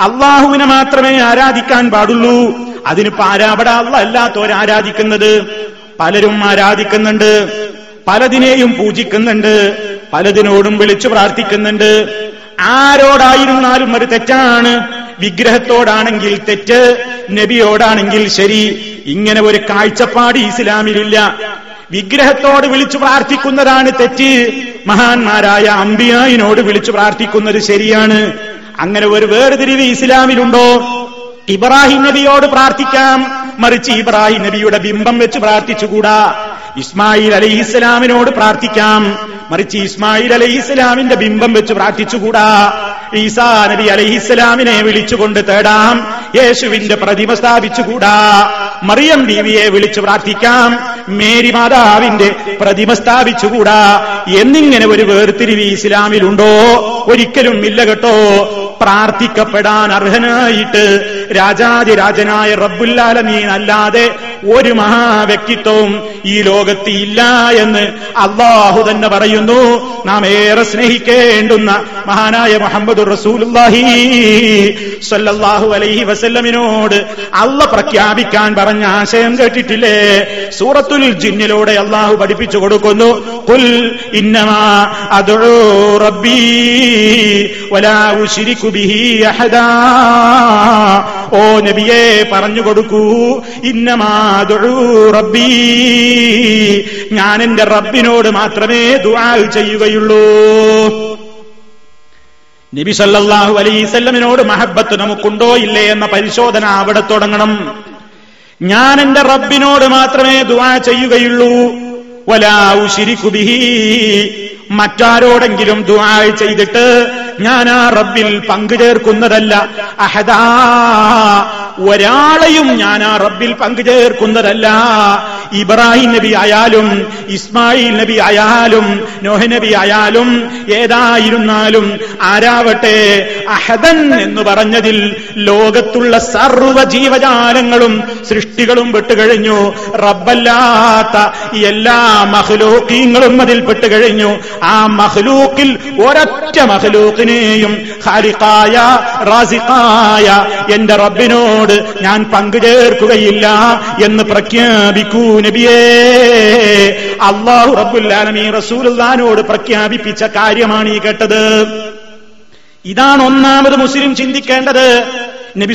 അള്ളാഹുവിനെ മാത്രമേ ആരാധിക്കാൻ പാടുള്ളൂ. അതിന് പാരാപട അല്ല അല്ലാത്തവർ ആരാധിക്കുന്നത്? പലരും ആരാധിക്കുന്നുണ്ട്. പലതിനെയും പൂജിക്കുന്നുണ്ട്. പലതിനോടും വിളിച്ചു പ്രാർത്ഥിക്കുന്നുണ്ട്. ആരോടായിരുന്നാലും ഒരു തെറ്റാണ്. വിഗ്രഹത്തോടാണെങ്കിൽ തെറ്റ് നബിയോടാണെങ്കിൽ ശരി. ഇങ്ങനെ ഒരു കാഴ്ചപ്പാട് ഇസ്ലാമിലില്ല. വിഗ്രഹത്തോട് വിളിച്ചു പ്രാർത്ഥിക്കുന്നതാണ് തെറ്റ്. മഹാന്മാരായ അമ്പിയായിനോട് വിളിച്ചു പ്രാർത്ഥിക്കുന്നത് ശരിയാണ്. അങ്ങനെ ഒരു വേർതിരിവ് ഇസ്ലാമിലുണ്ടോ? ഇബ്രാഹിം നബിയോട് പ്രാർത്ഥിക്കാം. മറിച്ച് ഇബ്രാഹിം നബിയുടെ ബിംബം വെച്ച് പ്രാർത്ഥിച്ചുകൂടാ. ഇസ്മായിൽ അലൈഹി ഇസ്ലാമിനോട് പ്രാർത്ഥിക്കാം. മറിച്ച് ഇസ്മായിൽ അലൈഹി ഇസ്ലാമിന്റെ ബിംബം വെച്ച് പ്രാർത്ഥിച്ചുകൂടാ. ഈസാ നബി അലൈഹി ഇസ്ലാമിനെ വിളിച്ചുകൊണ്ട് തേടാം. യേശുവിന്റെ പ്രതിമ സ്ഥാപിച്ചുകൂടാ. മറിയം ബീവിയെ വിളിച്ചു പ്രാർത്ഥിക്കാം. മേരി മാതാവിന്റെ പ്രതിമ സ്ഥാപിച്ചുകൂടാ. എന്നിങ്ങനെ ഒരു വേർതിരിവ് ഇസ്ലാമിലുണ്ടോ? ഒരിക്കലും ഇല്ല കേട്ടോ. പ്രാർത്ഥിക്കപ്പെടാൻ അർഹനായിട്ട് രാജാതിരാജനായ റബ്ബുല്ലാലമീൻ അല്ലാതെ ഒരു മഹാവ്യക്തിത്വവും ഈ ലോകത്ത് ഇല്ല എന്ന് അള്ളാഹു തന്നെ പറയുന്നു. നാം ഏറെ സ്നേഹിക്കേണ്ടുന്ന മഹാനായ മുഹമ്മദ് റസൂലുല്ലാഹി സല്ലല്ലാഹു അലൈഹി വസല്ലമിനോട് അള്ള പ്രഖ്യാപിക്കാൻ പറഞ്ഞ ആശയം കേട്ടിട്ടില്ലേ? സൂറത്തുൽ ജിന്നിലൂടെ അള്ളാഹു പഠിപ്പിച്ചു കൊടുക്കുന്നു. കുൽ ഇന്നമാ അദൂ റബ്ബി വലാ ഉശ്രികു ബിഹി അഹദാ ഓ നബിയെ പറഞ്ഞു കൊടുക്കൂ. റബ്ബീ. ഞാൻ എന്റെ റബ്ബിനോട് മാത്രമേ ദുആ ചെയ്യുകയുള്ളൂ. നബി സല്ലാഹു അലൈസല്ലമിനോട് മഹബത്ത് നമുക്കുണ്ടോ ഇല്ലേ എന്ന പരിശോധന അവിടെ തുടങ്ങണം. ഞാൻ എന്റെ റബ്ബിനോട് മാത്രമേ ദുആ ചെയ്യുകയുള്ളൂ. വലാ ഉശ്രികു ബിഹി. മറ്റാരോടെങ്കിലും ദുആ ചെയ്തിട്ട് ഞാൻ ആ റബ്ബിൽ പങ്കുചേർക്കുന്നതല്ല. അഹദാ ഒരാളെയും ഞാൻ ആ റബ്ബിൽ പങ്കുചേർക്കുന്നതല്ല. ഇബ്രാഹിം നബി ആയാലും ഇസ്മായിൽ നബി ആയാലും നോഹ നബി ആയാലും ഏതായിരുന്നാലും ആരാവട്ടെ അഹദൻ എന്ന് പറഞ്ഞതിൽ ലോകത്തുള്ള സർവ ജീവജാലങ്ങളും സൃഷ്ടികളും പെട്ടുകഴിഞ്ഞു. റബ്ബല്ലാത്ത എല്ലാ മഹലോക്കീങ്ങളും അതിൽ പെട്ടുകഴിഞ്ഞു. ആ മഹ്ലൂക്കിൽ ഒരൊറ്റ മഹ്ലൂക്കിനെയും ഖാലിഖായ റാസിഖായ എന്റെ റബ്ബിനോട് ഞാൻ പങ്കുചേർക്കുകയില്ല എന്ന് പ്രഖ്യാപിക്കൂ നബിയേ. അള്ളാഹു റബ്ബുല്ലാലമീ റസൂലുള്ളാനോട് പ്രഖ്യാപിപ്പിച്ച കാര്യമാണ് ഈ കേട്ടത്. ഇതാണ് ഒന്നാമത് മുസ്ലിം ചിന്തിക്കേണ്ടത്. നബി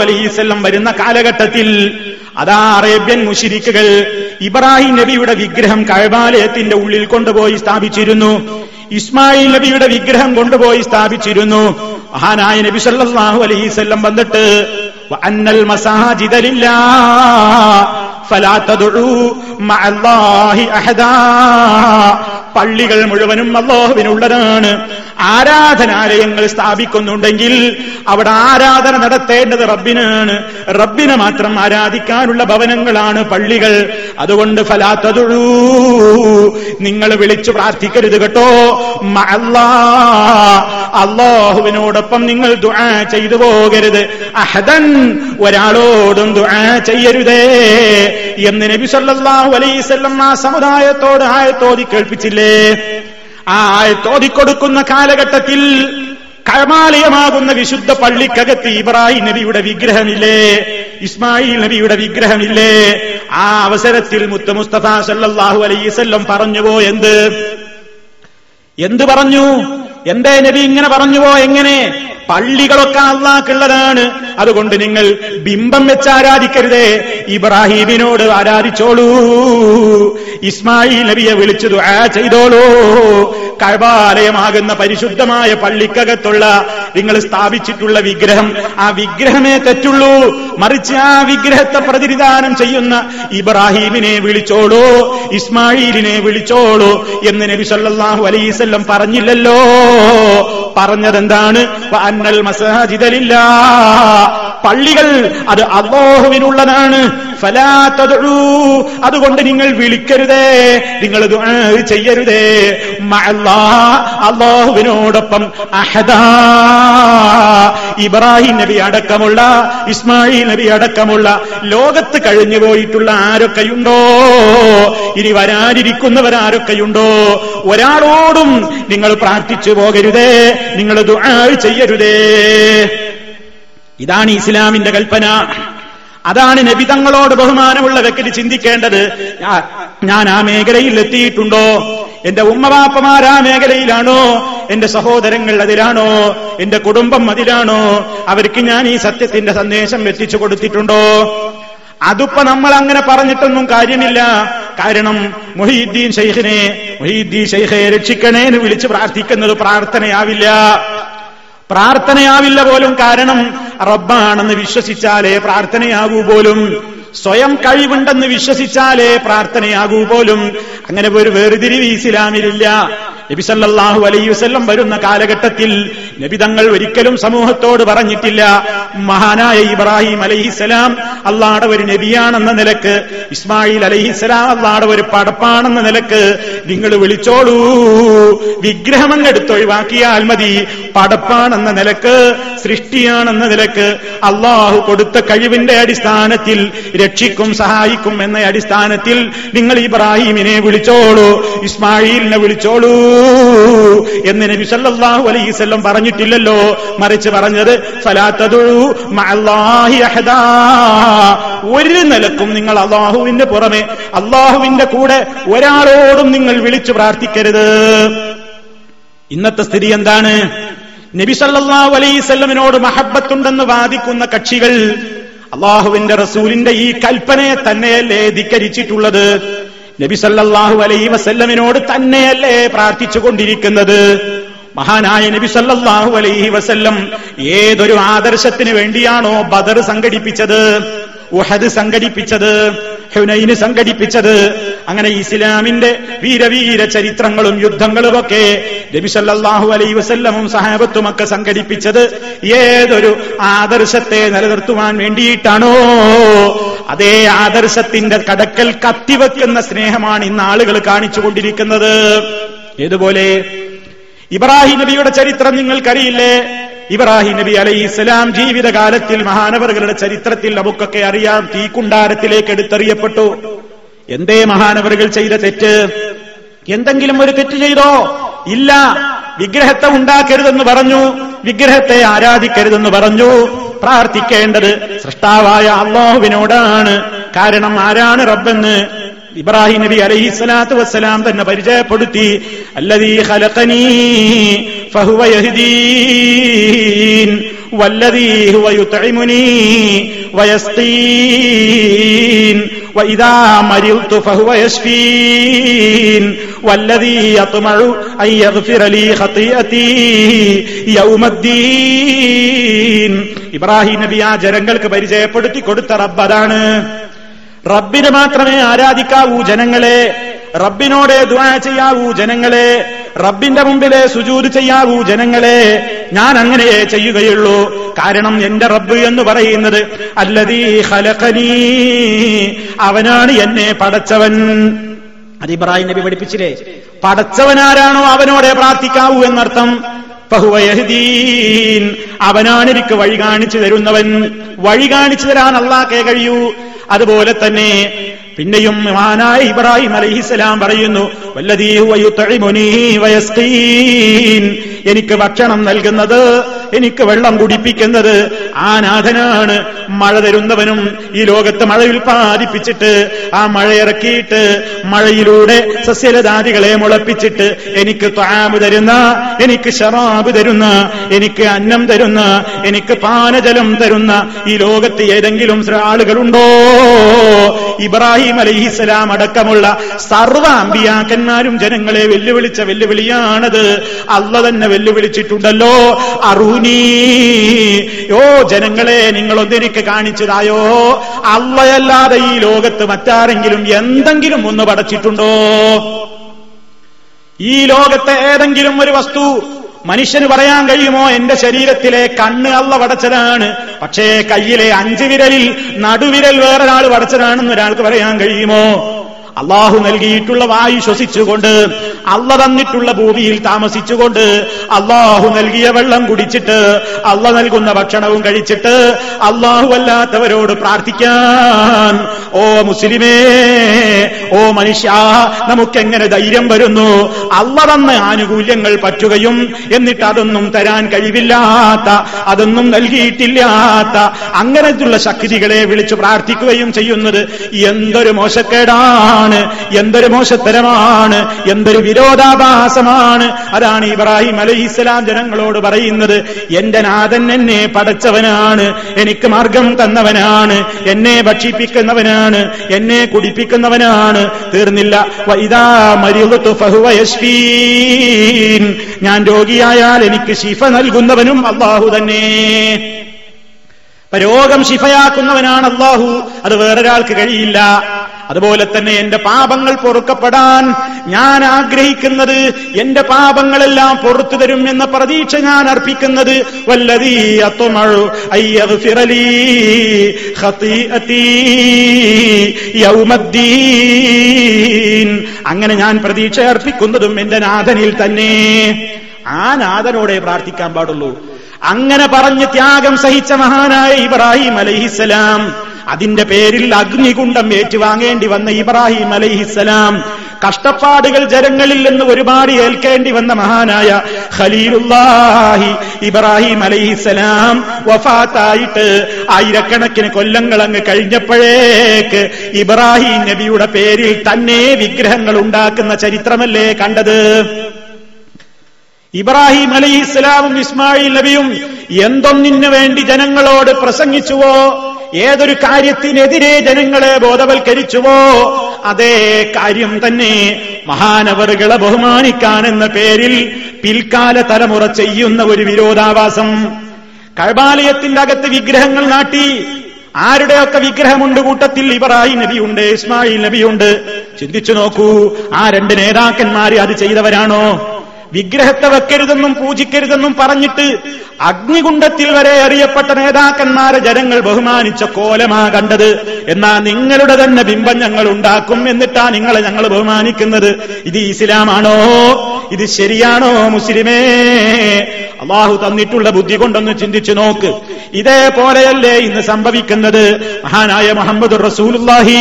അലൈസ്വല്ലം വരുന്ന കാലഘട്ടത്തിൽ അതാ അറേബ്യൻ മുഷിരിക്കുകൾ ഇബ്രാഹിം നബിയുടെ വിഗ്രഹം കഴബാലയത്തിന്റെ ഉള്ളിൽ കൊണ്ടുപോയി സ്ഥാപിച്ചിരുന്നു. ഇസ്മായിൽ നബിയുടെ വിഗ്രഹം കൊണ്ടുപോയി സ്ഥാപിച്ചിരുന്നു. മഹാനായ നബി സല്ലാഹു അലൈസ്വല്ലം വന്നിട്ട് അന്നൽ മസാജിദലില്ല പള്ളികൾ മുഴുവനും അള്ളാഹുവിനുള്ളതാണ്. ആരാധനാലയങ്ങൾ സ്ഥാപിക്കുന്നുണ്ടെങ്കിൽ അവിടെ ആരാധന നടത്തേണ്ടത് റബ്ബിനാണ്. റബ്ബിനെ മാത്രം ആരാധിക്കാനുള്ള ഭവനങ്ങളാണ് പള്ളികൾ. അതുകൊണ്ട് ഫലാത്തതുഴൂ നിങ്ങൾ വിളിച്ചു പ്രാർത്ഥിക്കരുത് കേട്ടോ. അള്ളാഹുവിനോടൊപ്പം നിങ്ങൾ ദുആ ചെയ്തു പോകരുത്. അഹദൻ. ഒരാളോടും ദുആ ചെയ്യരുതേ. എന്ന് നബി സല്ലല്ലാഹു അലൈഹി ആ സമുദായത്തോട് ആയത്തോതി കേൾപ്പിച്ചില്ലേ? ആ തോതിക്കൊടുക്കുന്ന കാലഘട്ടത്തിൽ കമാലയമാകുന്ന വിശുദ്ധ പള്ളിക്കകത്ത് ഇബ്രാഹിം നബിയുടെ വിഗ്രഹമില്ലേ ഇസ്മായിൽ നബിയുടെ വിഗ്രഹമില്ലേ ആ അവസരത്തിൽ മുത്ത മുസ്തഫ സല്ലല്ലാഹു അലൈവല്ലം പറഞ്ഞുവോ എന്ത് എന്ത് പറഞ്ഞു? എന്തേ നബി ഇങ്ങനെ പറഞ്ഞുവോ? എങ്ങനെ? പള്ളികളൊക്കെ അള്ളാക്കുള്ളതാണ് അതുകൊണ്ട് നിങ്ങൾ ബിംബം വെച്ച് ആരാധിക്കരുതേ. ഇബ്രാഹീമിനോട് ആരാധിച്ചോളൂ. ഇസ്മായിൽ നബിയെ വിളിച്ചു ദുആ ചെയ്തോളൂ. കഴബാലയമാകുന്ന പരിശുദ്ധമായ പള്ളിക്കകത്തുള്ള നിങ്ങൾ സ്ഥാപിച്ചിട്ടുള്ള വിഗ്രഹം. ആ വിഗ്രഹമേ തെറ്റുള്ളൂ. മറിച്ച് ആ വിഗ്രഹത്തെ പ്രതിനിധാനം ചെയ്യുന്ന ഇബ്രാഹീമിനെ വിളിച്ചോളൂ. ഇസ്മായിലിനെ വിളിച്ചോളൂ എന്ന് നബി സല്ലല്ലാഹു അലൈവല്ലം പറഞ്ഞില്ലല്ലോ. പറഞ്ഞതെന്താണ്? അന്നൽ മസാജിദലില്ല. പള്ളികൾ അത് അള്ളാഹുവിനുള്ളതാണ്. ഫലാത്തതൊഴൂ അതുകൊണ്ട് നിങ്ങൾ വിളിക്കരുതേ. നിങ്ങൾ ചെയ്യരുതേ. അള്ളാഹുവിനോടൊപ്പം അഹദാ. ഇബ്രാഹിം നബി അടക്കമുള്ള ഇസ്മായിൽ നബി അടക്കമുള്ള ലോകത്ത് കഴിഞ്ഞു പോയിട്ടുള്ള ആരൊക്കെയുണ്ടോ? ഇനി വരാനിരിക്കുന്നവരാരൊക്കെയുണ്ടോ ഒരാളോടും നിങ്ങൾ പ്രാർത്ഥിച്ചു പോകരുതേ നിങ്ങൾ ദുആ ചെയ്യരുതേ. ഇതാണ് ഇസ്ലാമിന്റെ കൽപ്പന. അതാണ് നബിതങ്ങളോട് ബഹുമാനമുള്ള വ്യക്തി ചിന്തിക്കേണ്ടത്. ഞാൻ ആ മേഖലയിൽ എത്തിയിട്ടുണ്ടോ? എന്റെ ഉമ്മവാപ്പമാർ ആ മേഖലയിലാണോ? എന്റെ സഹോദരങ്ങൾ അതിലാണോ? എന്റെ കുടുംബം അതിലാണോ? അവർക്ക് ഞാൻ ഈ സത്യത്തിന്റെ സന്ദേശം എത്തിച്ചു കൊടുത്തിട്ടുണ്ടോ? അതിപ്പോ നമ്മൾ അങ്ങനെ പറഞ്ഞിട്ടൊന്നും കാര്യമില്ല. കാരണം മൊഹീദ്ദീൻ ഷെയ്ഖിനെ മൊഹീദ്ദീൻ ഷെയ്ഖെ രക്ഷിക്കണേ എന്ന് വിളിച്ച് പ്രാർത്ഥിക്കുന്നത് പ്രാർത്ഥനയാവില്ല. പ്രാർത്ഥനയാവില്ല പോലും കാരണം റബ്ബാണെന്ന് വിശ്വസിച്ചാലേ പ്രാർത്ഥനയാകൂ പോലും. സ്വയം കഴിവുണ്ടെന്ന് വിശ്വസിച്ചാലേ പ്രാർത്ഥനയാകൂ പോലും. അങ്ങനെ ഒരു വേർതിരിവ് ഇസ്ലാമിലില്ല. നബി സല്ലല്ലാഹു അലൈഹി വസല്ലം വരുന്ന കാലഘട്ടത്തിൽ നബിതങ്ങൾ ഒരിക്കലും സമൂഹത്തോട് പറഞ്ഞിട്ടില്ല. മഹാനായ ഇബ്രാഹിം അലൈഹിസ്സലാം അള്ളാടെ ഒരു നബിയാണെന്ന നിലയ്ക്ക് ഇസ്മായിൽ അലൈഹിസ്സലാം അള്ളാടെ ഒരു പടപ്പാണെന്ന നിലയ്ക്ക് നിങ്ങൾ വിളിച്ചോളൂ. വിഗ്രഹം എടുത്തൊഴിവാക്കിയാൽ മതി. പടപ്പാണെന്ന നിലയ്ക്ക് സൃഷ്ടിയാണെന്ന നിലയ്ക്ക് അള്ളാഹു കൊടുത്ത കഴിവിന്റെ അടിസ്ഥാനത്തിൽ രക്ഷിക്കും സഹായിക്കും എന്ന അടിസ്ഥാനത്തിൽ നിങ്ങൾ ഇബ്രാഹിമിനെ വിളിച്ചോളൂ ഇസ്മായിലിനെ വിളിച്ചോളൂ എന്ന് നബി സല്ലാഹു അലൈഹി വസല്ലം പറഞ്ഞിട്ടില്ലല്ലോ. മറിച്ച് പറഞ്ഞത് ഫലാത്തതു മഅല്ലാഹി അഹദാ. ഒരു നിലക്കും നിങ്ങൾ അള്ളാഹുവിന്റെ പുറമെ അള്ളാഹുവിന്റെ കൂടെ ഒരാളോടും നിങ്ങൾ വിളിച്ചു പ്രാർത്ഥിക്കരുത്. ഇന്നത്തെ സ്ഥിതി എന്താണ്? നബി സല്ലല്ലാഹു അലൈഹി വസല്ലമിനോട് മഹബത്തുണ്ടെന്ന് വാദിക്കുന്ന കക്ഷികൾ അള്ളാഹുവിന്റെ റസൂലിന്റെ ഈ കൽപ്പനയെ തന്നെയല്ലേ ധിക്കരിച്ചിട്ടുള്ളത്? നബി സല്ലല്ലാഹു അലൈഹി വസല്ലമിനോട് തന്നെയല്ലേ പ്രാർത്ഥിച്ചുകൊണ്ടിരിക്കുന്നത്? മഹാനായ നബി സല്ലാഹു അലൈഹി വസല്ലം ഏതൊരു ആദർശത്തിന് വേണ്ടിയാണോ ബദർ സംഘടിപ്പിച്ചത്? ഉഹദ് സംഘടിപ്പിച്ചത് ഹുനൈന് സംഘടിപ്പിച്ചത് അങ്ങനെ ഇസ്ലാമിന്റെ വീരവീര ചരിത്രങ്ങളും യുദ്ധങ്ങളും ഒക്കെ നബി അലൈ വസല്ലമും സഹാബത്തുമൊക്കെ സംഘടിപ്പിച്ചത് ഏതൊരു ആദർശത്തെ നിലനിർത്തുവാൻ വേണ്ടിയിട്ടാണോ? അതേ ആദർശത്തിന്റെ കടക്കൽ കത്തിവെക്കുന്ന സ്നേഹമാണ് ഇന്ന് ആളുകൾ കാണിച്ചുകൊണ്ടിരിക്കുന്നത്. ഏതുപോലെ? ഇബ്രാഹിം നബിയുടെ ചരിത്രം നിങ്ങൾക്കറിയില്ലേ? ഇബ്രാഹിം നബി അലൈഹി ഇസ്ലാം ജീവിതകാലത്തിൽ മഹാനവറുകളുടെ ചരിത്രത്തിൽ നമുക്കൊക്കെ അറിയാം തീക്കുണ്ടാരത്തിലേക്ക് എടുത്തെറിയപ്പെട്ടു. എന്തേ മഹാനവറുകൾ ചെയ്ത തെറ്റ്? എന്തെങ്കിലും ഒരു തെറ്റ് ചെയ്തോ? ഇല്ല. വിഗ്രഹത്തെ ഉണ്ടാക്കരുതെന്ന് പറഞ്ഞു. വിഗ്രഹത്തെ ആരാധിക്കരുതെന്ന് പറഞ്ഞു. പ്രാർത്ഥിക്കേണ്ടത് സൃഷ്ടാവായ അള്ളാഹുവിനോടാണ്. കാരണം ആരാണ് റബ്ബെന്ന്? ഇബ്രാഹിം നബി അലൈഹി സ്വലാത്തു വസ്സലാം തന്നെ പരിചയപ്പെടുത്തി അല്ലതീ ഖലഖനീ ഫഹുവ യഹ്ദീൻ വല്ലതീ ഹുവ യുത്ഇമുനീ വയസ്തീൻ وإذا مرضت فهو يشفين والذي يطمع أن يغفر لي خطيئتي يوم الدين ഇബ്രാഹിം നബി ആ ജനങ്ങൾക്ക് പരിചയപ്പെടുത്തി കൊടുത്ത റബ്ബ് അതാണ് റബ്ബിന് മാത്രമേ ആരാധിക്കാവൂ ജനങ്ങളെ. റബ്ബിനോടെ ദുആ ചെയ്യാവൂ ജനങ്ങളെ. റബ്ബിന്റെ മുമ്പിലെ സുജൂത് ചെയ്യാവൂ ജനങ്ങളെ. ഞാൻ അങ്ങനെ ചെയ്യുകയുള്ളൂ. കാരണം എന്റെ റബ്ബ് എന്ന് പറയുന്നത് അല്ലതീ ഹലഖനീ അവനാണ് എന്നെ പടച്ചവൻ. അത് ഇബ്രാഹിം നബി പഠിപ്പിച്ചില്ലേ? പടച്ചവനാരാണോ അവനോടെ പ്രാർത്ഥിക്കാവൂ എന്നർത്ഥം. അവനാണ് എനിക്ക് വഴി കാണിച്ചു തരുന്നവൻ. വഴി കാണിച്ചു തരാൻ അള്ളാഹ്ക്കേ കഴിയൂ. അതുപോലെ തന്നെ പിന്നെയും മഹാനായ ഇബ്രാഹിം അലഹിസ്സലാം പറയുന്നു വല്ലതീ എനിക്ക് ഭക്ഷണം നൽകുന്നത് എനിക്ക് വെള്ളം കുടിപ്പിക്കുന്നത്. ആ നാഥനാണ് മഴ തരുന്നവനും ഈ ലോകത്ത് മഴ ഉൽപ്പാദിപ്പിച്ചിട്ട് ആ മഴ ഇറക്കിയിട്ട് മഴയിലൂടെ സസ്യലതാദികളെ മുളപ്പിച്ചിട്ട് എനിക്ക് താമ് തരുന്ന എനിക്ക് ഷറാബ് തരുന്ന എനിക്ക് അന്നം തരുന്ന എനിക്ക് പാനജലം തരുന്ന ഈ ലോകത്ത് ഏതെങ്കിലും ആളുകളുണ്ടോ? ഇബ്രാഹിം അലൈഹിസ്സലാം അടക്കമുള്ള സർവ അമ്പിയാക്കന്മാരും ജനങ്ങളെ വെല്ലുവിളിച്ച വെല്ലുവിളിയാണത്. അല്ല തന്നെ വെല്ലുവിളിച്ചിട്ടുണ്ടല്ലോ. അറൂനീ ഓ ജനങ്ങളെ നിങ്ങളൊന്നെനിക്ക് കാണിച്ചതായോ? അള്ളയല്ലാതെ ഈ ലോകത്ത് മറ്റാരെങ്കിലും എന്തെങ്കിലും ഒന്ന് പടച്ചിട്ടുണ്ടോ? ഈ ലോകത്തെ ഏതെങ്കിലും ഒരു വസ്തു മനുഷ്യന് പറയാൻ കഴിയുമോ? എന്റെ ശരീരത്തിലെ കണ്ണ് അള്ള വടച്ചതാണ് പക്ഷേ കയ്യിലെ അഞ്ചു വിരലിൽ നടുവിരൽ വേറൊരാൾ വടച്ചതാണെന്ന് ഒരാൾക്ക് പറയാൻ കഴിയുമോ? അള്ളാഹു നൽകിയിട്ടുള്ള വായു ശ്വസിച്ചുകൊണ്ട് അള്ള തന്നിട്ടുള്ള ഭൂമിയിൽ താമസിച്ചുകൊണ്ട് അള്ളാഹു നൽകിയ വെള്ളം കുടിച്ചിട്ട് അള്ള നൽകുന്ന ഭക്ഷണവും കഴിച്ചിട്ട് അള്ളാഹു അല്ലാത്തവരോട് പ്രാർത്ഥിക്കാൻ. ഓ മുസ്ലിമേ ഓ മനുഷ്യ നമുക്കെങ്ങനെ ധൈര്യം വരുന്നു? അള്ള തന്ന ആനുകൂല്യങ്ങൾ പറ്റുകയും എന്നിട്ട് അതൊന്നും തരാൻ കഴിവില്ലാത്ത അതൊന്നും നൽകിയിട്ടില്ലാത്ത അങ്ങനെയുള്ള ശക്തികളെ വിളിച്ചു പ്രാർത്ഥിക്കുകയും ചെയ്യുന്നത് എന്തൊരു മോശക്കേടാണ്. പാപമാണ് എന്തൊരു മോശത്തരമാണ്. എന്തൊരു വിരോധാഭാസമാണ്. അതാണ് ഇബ്രാഹിം അലൈഹിസ്സലാം ജനങ്ങളോട് പറയുന്നത്. എന്റെ നാഥൻ എന്നെ പടച്ചവനാണ്. എനിക്ക് മാർഗം തന്നവനാണ്. എന്നെ ഭക്ഷിപ്പിക്കുന്നവനാണ്. എന്നെ കുടിപ്പിക്കുന്നവനാണ്. തീർന്നില്ല. ഞാൻ രോഗിയായാൽ എനിക്ക് ശിഫ നൽകുന്നവനും അള്ളാഹു തന്നെ. രോഗം ശിഫയാക്കുന്നവനാണ് അള്ളാഹു. അത് വേറൊരാൾക്ക് കഴിയില്ല. അതുപോലെ തന്നെ എന്റെ പാപങ്ങൾ പൊറുക്കപ്പെടാൻ ഞാൻ ആഗ്രഹിക്കുന്നത് എന്റെ പാപങ്ങളെല്ലാം പൊറത്തു തരും എന്ന പ്രതീക്ഷ ഞാൻ അർപ്പിക്കുന്നത് വല്ലതീ അത്തുമഴു അയ്യത് ഫിറലീ അങ്ങനെ ഞാൻ പ്രതീക്ഷ അർപ്പിക്കുന്നതും എന്റെ നാഥനിൽ തന്നെ. ആ നാഥനോടെ പ്രാർത്ഥിക്കാൻ പാടുള്ളൂ. അങ്ങനെ പറഞ്ഞ് ത്യാഗം സഹിച്ച മഹാനായ ഇബ്രാഹിം അലൈഹിസലാം അതിന്റെ പേരിൽ അഗ്നികുണ്ടം ഏറ്റുവാങ്ങേണ്ടി വന്ന ഇബ്രാഹിം അലൈഹിസലാം കഷ്ടപ്പാടുകൾ ജനങ്ങളിൽ നിന്ന് ഒരുപാട് ഏൽക്കേണ്ടി വന്ന മഹാനായ ഖലീലുല്ലാഹി ഇബ്രാഹിം അലൈഹിസലാം വഫാത്തായിട്ട് ആയിരക്കണക്കിന് കൊല്ലങ്ങൾ അങ്ങ് കഴിഞ്ഞപ്പോഴേക്ക് ഇബ്രാഹിം നബിയുടെ പേരിൽ തന്നെ വിഗ്രഹങ്ങൾ ഉണ്ടാക്കുന്ന ചരിത്രമല്ലേ കണ്ടത്? ഇബ്രാഹിം അലൈഹി ഇസ്ലാമും ഇസ്മായിൽ നബിയും എന്തൊന്നിനു വേണ്ടി ജനങ്ങളോട് പ്രസംഗിച്ചുവോ? ഏതൊരു കാര്യത്തിനെതിരെ ജനങ്ങളെ ബോധവൽക്കരിച്ചുവോ അതേ കാര്യം തന്നെ മഹാനവറുകളെ ബഹുമാനിക്കാൻ എന്ന പേരിൽ പിൽക്കാല തലമുറ ചെയ്യുന്ന ഒരു വിരോധാവാസം. കഴബാലയത്തിന്റെ അകത്ത് വിഗ്രഹങ്ങൾ നാട്ടി ആരുടെയൊക്കെ വിഗ്രഹമുണ്ട് കൂട്ടത്തിൽ ഇബ്രാഹിം നബിയുണ്ട് ഇസ്മായിൽ നബിയുണ്ട്. ചിന്തിച്ചു നോക്കൂ ആ രണ്ട് നേതാക്കന്മാര് അത് ചെയ്തവരാണോ? വിഗ്രഹത്തെ വെക്കരുതെന്നും പൂജിക്കരുതെന്നും പറഞ്ഞിട്ട് അഗ്നികുണ്ഡത്തിൽ വരെ അറിയപ്പെട്ട നേതാക്കന്മാരെ ജനങ്ങൾ ബഹുമാനിച്ച കോലമാ കണ്ടത്. എന്നാ നിങ്ങളുടെ തന്നെ ബിംബം ഞങ്ങൾ ഉണ്ടാക്കും എന്നിട്ടാ നിങ്ങളെ ഞങ്ങൾ ബഹുമാനിക്കുന്നത്. ഇത് ഇസ്ലാമാണോ? ഇത് ശരിയാണോ മുസ്ലിമേ? അള്ളാഹു തന്നിട്ടുള്ള ബുദ്ധി കൊണ്ടൊന്ന് ചിന്തിച്ചു നോക്ക്. ഇതേപോലെയല്ലേ ഇന്ന് സംഭവിക്കുന്നത്? മഹാനായ മുഹമ്മദ് റസൂലുല്ലാഹി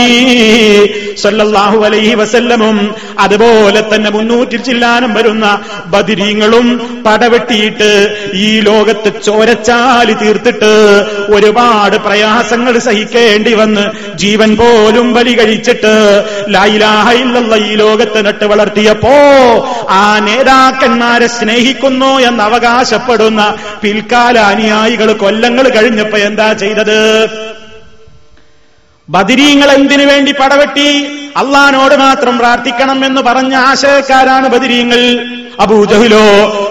സല്ലല്ലാഹു അലൈഹി വസല്ലമും അതുപോലെ തന്നെ മുന്നൂറ്റി ചില്ലാനം വരുന്ന ബദിരീങ്ങളും പടവെട്ടിയിട്ട് ഈ ലോകത്ത് ചോരച്ചാലി തീർത്തിട്ട് ഒരുപാട് പ്രയാസങ്ങൾ സഹിക്കേണ്ടി വന്ന് ജീവൻ പോലും ബലി കഴിച്ചിട്ട് ലായിലാഹയിലുള്ള ഈ ലോകത്ത് നട്ട് വളർത്തിയപ്പോ ആ നേതാക്കന്മാരെ സ്നേഹിക്കുന്നു എന്ന് അവകാശപ്പെടുന്ന പിൽക്കാല അനുയായികൾ കൊല്ലങ്ങൾ കഴിഞ്ഞപ്പോ എന്താ ചെയ്തത്? ബദിരീങ്ങൾ എന്തിനു വേണ്ടി പടവെട്ടി? അള്ളഹാനോട് മാത്രം പ്രാർത്ഥിക്കണം എന്ന് പറഞ്ഞ ആശയക്കാരാണ് ബദിരീങ്ങൾ. അബൂജഹിലോ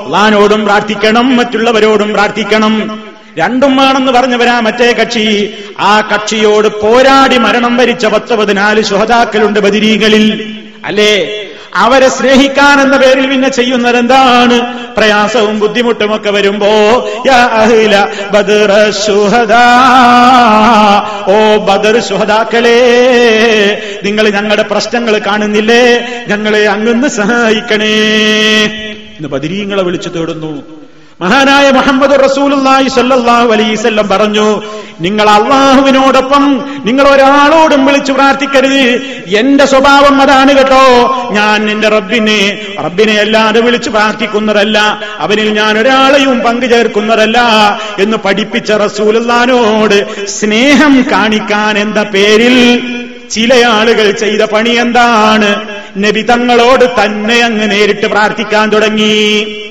അള്ളഹാനോടും പ്രാർത്ഥിക്കണം മറ്റുള്ളവരോടും പ്രാർത്ഥിക്കണം. രണ്ടും വേണമെന്ന് പറഞ്ഞവരാ മറ്റേ കക്ഷി. ആ കക്ഷിയോട് പോരാടി മരണം വരിച്ച പത്ത് പതിനാല് ശുഹതാക്കളുണ്ട് ബദിരീകളിൽ അല്ലേ? അവരെ സ്നേഹിക്കാൻ എന്ന പേരിൽ പിന്നെ ചെയ്യുന്നത് എന്താണ് പ്രയാസവും ബുദ്ധിമുട്ടുമൊക്കെ വരുമ്പോ ഓ ബദർ ശുഹദാക്കളെ നിങ്ങൾ ഞങ്ങളുടെ പ്രശ്നങ്ങൾ കാണുന്നില്ലേ? ഞങ്ങളെ അങ്ങ് സഹായിക്കണേ. ഇന്ന് ബദിരീങ്ങളെ വിളിച്ചു തേടുന്നു. മഹാനായ മുഹമ്മദ് റസൂലുള്ളാഹി സ്വല്ലല്ലാഹു അലൈസല്ലം പറഞ്ഞു നിങ്ങൾ അള്ളാഹുവിനോടൊപ്പം നിങ്ങൾ ഒരാളോടും വിളിച്ചു പ്രാർത്ഥിക്കരുത്. എന്റെ സ്വഭാവം അതാണ് കേട്ടോ. ഞാൻ എന്റെ റബ്ബിനെ റബ്ബിനെ അല്ലാതെ വിളിച്ചു പ്രാർത്ഥിക്കുന്നതല്ല. അവനിൽ ഞാൻ ഒരാളെയും പങ്കുചേർക്കുന്നതല്ല എന്ന് പഠിപ്പിച്ച റസൂലുള്ളാനോട് സ്നേഹം കാണിക്കാൻ എന്ന പേരിൽ? ചില ആളുകൾ ചെയ്ത പണി എന്താണ്? നബി തങ്ങളോട് തന്നെ അങ്ങ് നേരിട്ട് പ്രാർത്ഥിക്കാൻ തുടങ്ങി.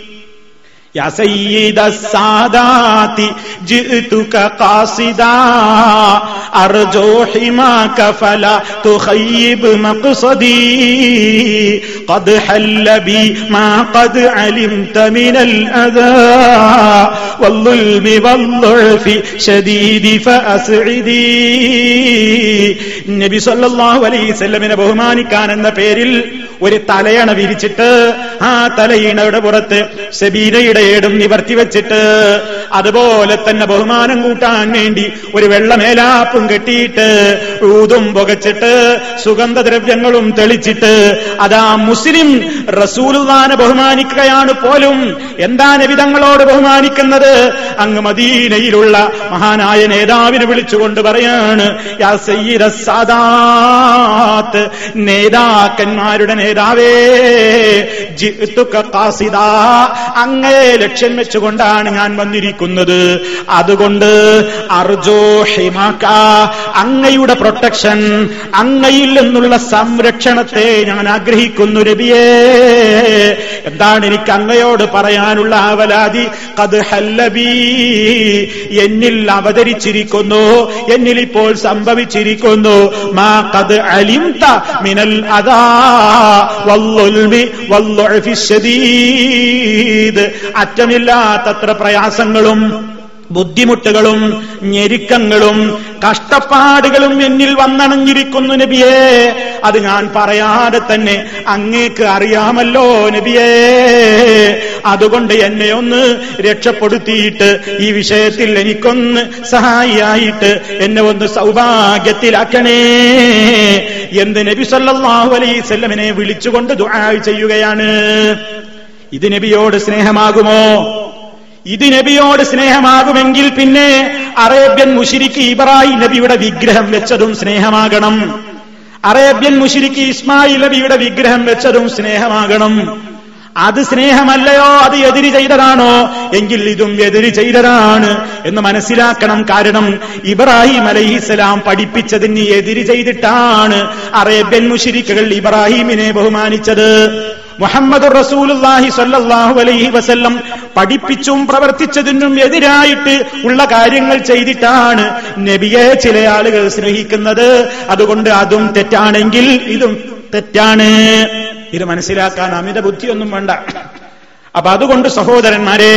يا سيد السادات جئتك قاصدا. أرجو حماك فلا تخيب مقصدي. قد حل بي ما قد علمت من الأذى والظلم والضعف شديد فأسعدي നബി സല്ലല്ലാഹു അലൈഹി വസല്ലമിനെ ബഹുമാനിക്കാൻ എന്ന പേരിൽ ഒരു തലയണ വിരിച്ചിട്ട് ആ തലയിണയുടെ പുറത്ത് സബീനയുടെ ഏടും നിവർത്തി വെച്ചിട്ട് അതുപോലെ തന്നെ ബഹുമാനം കൂട്ടാൻ വേണ്ടി ഒരു വെള്ളമേലാപ്പും കെട്ടിയിട്ട് ഊതും പുകച്ചിട്ട് സുഗന്ധദ്രവ്യങ്ങളും തെളിച്ചിട്ട് അതാ മുസ്ലിം റസൂലുള്ളാനെ ബഹുമാനിക്കുകയാണ് പോലും. എന്താ നബിതങ്ങളോട് ബഹുമാനിക്കുന്നത്? അങ്ങ് മദീനയിലുള്ള മഹാനായ നേതാവിനെ വിളിച്ചുകൊണ്ട് പറയാണ് യാ സയ്യിദ സാദാത്ത് നേതാക്കന്മാരുടെ നേതാവേ ജിഅ്തുക ഖാസിദാ. അങ്ങയെ ലക്ഷ്യം വെച്ചുകൊണ്ടാണ് ഞാൻ വന്നിരിക്കുന്നത്. അതുകൊണ്ട് അർജോ ഹിമാക്ക അങ്ങയുടെ പ്രൊട്ടക്ഷൻ അങ്ങയിൽ നിന്നുള്ള സംരക്ഷണത്തെ ഞാൻ ആഗ്രഹിക്കുന്നു. നബിയേ എന്താണ് എനിക്ക് അങ്ങയോട് പറയാനുള്ള ആവലാതി? കത് ഹല്ലബി എന്നിൽ അവതരിച്ചിരിക്കുന്നു എന്നിൽ ഇപ്പോൾ സംഭവിച്ചിരിക്കുന്നു. മാ കത് അലിംത മിനൽ അതാ അറ്റമില്ലാത്തത്ര പ്രയാസങ്ങളും ബുദ്ധിമുട്ടുകളും ഞെരുക്കങ്ങളും കഷ്ടപ്പാടുകളും എന്നിൽ വന്നണഞ്ഞിരിക്കുന്നു നബിയേ. അത് ഞാൻ പറയാതെ തന്നെ അങ്ങേക്ക് അറിയാമല്ലോ നബിയേ. അതുകൊണ്ട് എന്നെ ഒന്ന് രക്ഷപ്പെടുത്തിയിട്ട് ഈ വിഷയത്തിൽ എനിക്കൊന്ന് സഹായിയായിട്ട് എന്നെ ഒന്ന് സൗഭാഗ്യത്തിലാക്കണേ. എന്ന് നബി സല്ലാഹു അലൈഹി വസല്ലമനെ വിളിച്ചുകൊണ്ട് ദുആ ചെയ്യുകയാണ്. ഇത് നബിയോട് സ്നേഹമാകുമോ? ഇത് നബിയോട് സ്നേഹമാകുമെങ്കിൽ പിന്നെ അറേബ്യൻ മുഷിരിക്ക് ഇബ്രാഹിം നബിയുടെ വിഗ്രഹം വെച്ചതും സ്നേഹമാകണം. അറേബ്യൻ മുഷിരിക്ക് ഇസ്മായിൽ നബിയുടെ വിഗ്രഹം വെച്ചതും സ്നേഹമാകണം. അത് സ്നേഹമല്ലയോ? അത് എതിരി ചെയ്തതാണോ? എങ്കിൽ ഇതും എതിരി ചെയ്തതാണ് എന്ന് മനസ്സിലാക്കണം. കാരണം ഇബ്രാഹിം അലഹിസ്സലാം പഠിപ്പിച്ചതിന് എതിരി ചെയ്തിട്ടാണ് അറേബ്യൻ മുഷിരിക്കുകൾ ഇബ്രാഹിമിനെ ബഹുമാനിച്ചത്. മുഹമ്മദ് റസൂലുല്ലാഹി അലൈഹി വസല്ലം പഠിപ്പിച്ചും പ്രവർത്തിച്ചതിനും എതിരായിട്ട് ഉള്ള കാര്യങ്ങൾ ചെയ്തിട്ടാണ് നബിയെ ചില ആളുകൾ സ്നേഹിക്കുന്നത്. അതുകൊണ്ട് അതും തെറ്റാണെങ്കിൽ ഇതും തെറ്റാണ്. ഇത് മനസ്സിലാക്കാൻ അമിത ബുദ്ധിയൊന്നും വേണ്ട. അപ്പൊ അതുകൊണ്ട് സഹോദരന്മാരെ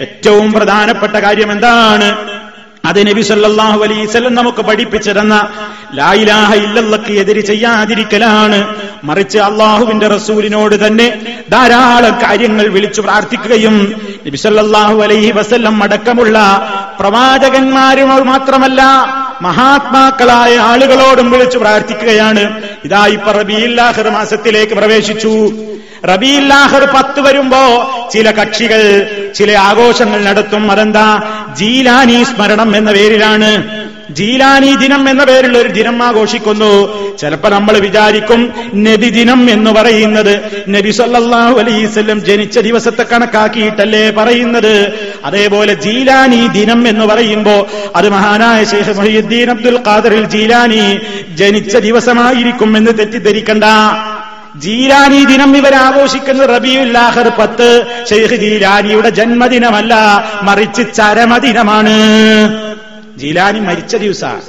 ഏറ്റവും പ്രധാനപ്പെട്ട കാര്യം എന്താണ്? അത് നബി സല്ലാഹു അലൈഹി വസല്ലം നമുക്ക് പഠിപ്പിച്ചിരുന്ന ലായിലാഹ ഇല്ലല്ലക്ക് എതിര് ചെയ്യാതിരിക്കലാണ്. മറിച്ച് അള്ളാഹുവിന്റെ റസൂലിനോട് തന്നെ ധാരാളം കാര്യങ്ങൾ വിളിച്ചു പ്രാർത്ഥിക്കുകയും നബി സല്ലാഹു അലൈഹി വസല്ലം അടക്കമുള്ള പ്രവാചകന്മാരും മാത്രമല്ല മഹാത്മാക്കളായ ആളുകളോടും വിളിച്ചു പ്രാർത്ഥിക്കുകയാണ്. ഇതായി ഇപ്പൊ മാസത്തിലേക്ക് പ്രവേശിച്ചു. റബിയില്ലാഹർ പത്ത് വരുമ്പോ ചില കക്ഷികൾ ചില ആഘോഷങ്ങൾ നടത്തും. അതെന്താ? ജീലാനി സ്മരണം എന്ന പേരിലാണ്. ജീലാനി ദിനം എന്ന പേരിൽ ഒരു ദിനം ആഘോഷിക്കുന്നു. ചിലപ്പോ നമ്മൾ വിചാരിക്കും നബി ദിനം എന്ന് പറയുന്നത്. നബി സല്ലാഹു അലൈസ്വല്ലം ജനിച്ച ദിവസത്തെ കണക്കാക്കിയിട്ടല്ലേ പറയുന്നത്. അതേപോലെ ജീലാനി ദിനം എന്ന് പറയുമ്പോ അത് മഹാനായ ശേഖ് മൊഹീദ്ദീൻ അബ്ദുൽ ഖാദറിൽ ജീലാനി ജനിച്ച ദിവസമായിരിക്കും എന്ന് തെറ്റിദ്ധരിക്കണ്ട. ജീലാനി ദിനം ഇവർ ആഘോഷിക്കുന്നത് റബിയുല്ലാഹർ പത്ത്. ഷെയ്ഖ് ജീലാനിയുടെ ജന്മദിനമല്ല മറിച്ച് ചരമദിനമാണ്. ജീലാനി മരിച്ച ദിവസമാണ്.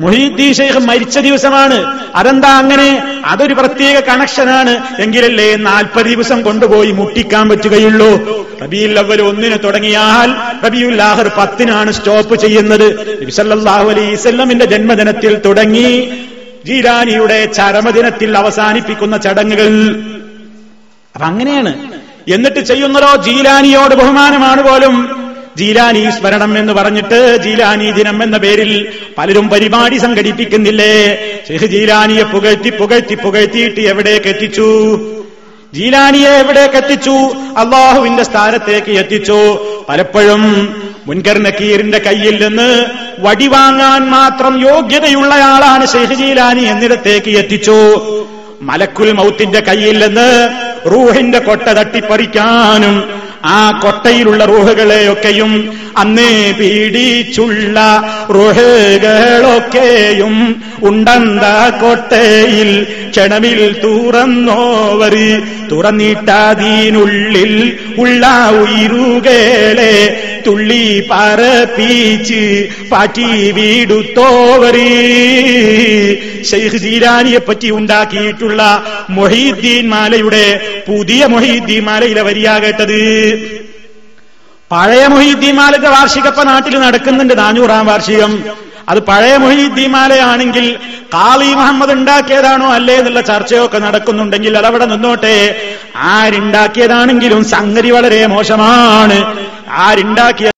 മൊഹീദ്ദീൻ ഷെയ്ഖ് മരിച്ച ദിവസമാണ്. അതെന്താ അങ്ങനെ? അതൊരു പ്രത്യേക കണക്ഷനാണ്. എങ്കിലല്ലേ നാൽപ്പത് ദിവസം കൊണ്ടുപോയി മുട്ടിക്കാൻ പറ്റുകയുള്ളൂ. റബിയുൽ അവൽ ഒന്നിന് തുടങ്ങിയാൽ റബിയുൽ ആഹർ പത്തിനാണ് സ്റ്റോപ്പ് ചെയ്യുന്നത്. നബിസല്ലാഹു അലൈസല്ലമിന്റെ ജന്മദിനത്തിൽ തുടങ്ങി. ജീലാനിയുടെ ചരമദിനത്തിൽ അവസാനിപ്പിക്കുന്ന ചടങ്ങുകൾ. അപ്പൊ അങ്ങനെയാണ്. എന്നിട്ട് ചെയ്യുന്നതോ ജീലാനിയോട് ബഹുമാനമാണ് പോലും. ജീലാനി സ്മരണം എന്ന് പറഞ്ഞിട്ട് ജീലാനി ദിനം എന്ന പേരിൽ പലരും പരിപാടി സംഘടിപ്പിക്കുന്നില്ലേ? ഷെഹ് ജീലാനിയെ പുകഴ്ത്തി പുകഴ്ത്തി പുകഴ്ത്തിയിട്ട് എവിടേക്ക് എത്തിച്ചു? ജീലാനിയെ എവിടേക്ക് എത്തിച്ചു? അള്ളാഹുവിന്റെ സ്ഥാനത്തേക്ക് എത്തിച്ചു. പലപ്പോഴും മുൻകർ നക്കീറിന്റെ കയ്യിൽ നിന്ന് വടി വാങ്ങാൻ മാത്രം യോഗ്യതയുള്ളയാളാണ് ഷെയ്ഖ് ജീലാനി എന്നിടത്തേക്ക് എത്തിച്ചു. മലക്കുൽ മൗത്തിന്റെ കയ്യിൽ നിന്ന് റൂഹിന്റെ കൊട്ട തട്ടിപ്പറിക്കാനും ആ കൊട്ടയിലുള്ള റൂഹുകളെയൊക്കെയും അന്നേ പീഡിച്ചുള്ള റുഹകളൊക്കെയും ഉണ്ടന്ത കൊട്ടയിൽ ക്ഷണമിൽ തുറന്നോവരി. തുറന്നിട്ടാതീനുള്ളിൽ ഉള്ള ഉയരുകളെ തുള്ളി പറപ്പീച്ച് പാറ്റി വീടുത്തോവറി ഷെയ്ഖ് ജീലാനിയെ പറ്റി ഉണ്ടാക്കിയിട്ടുള്ള മൊഹീദ്ദീൻ മാലയുടെ പുതിയ മൊഹീദ്ദീൻ മാലയിലെ വരിയാ കേട്ടത് പഴയ മൊഹീദ്ദീൻ മാലയുടെ വാർഷികപ്പ നാട്ടിൽ നടക്കുന്നുണ്ട് നാനൂറാം വാർഷികം. അത് പഴയ മൊഹീദ്ദീൻ മാലയാണെങ്കിൽ കാളി മുഹമ്മദ് ഉണ്ടാക്കിയതാണോ അല്ലേ എന്നുള്ള ചർച്ചയൊക്കെ നടക്കുന്നുണ്ടെങ്കിൽ അതവിടെ നിന്നോട്ടെ. ആരുണ്ടാക്കിയതാണെങ്കിലും സംഗതി വളരെ മോശമാണ്. ആരുണ്ടാക്കിയ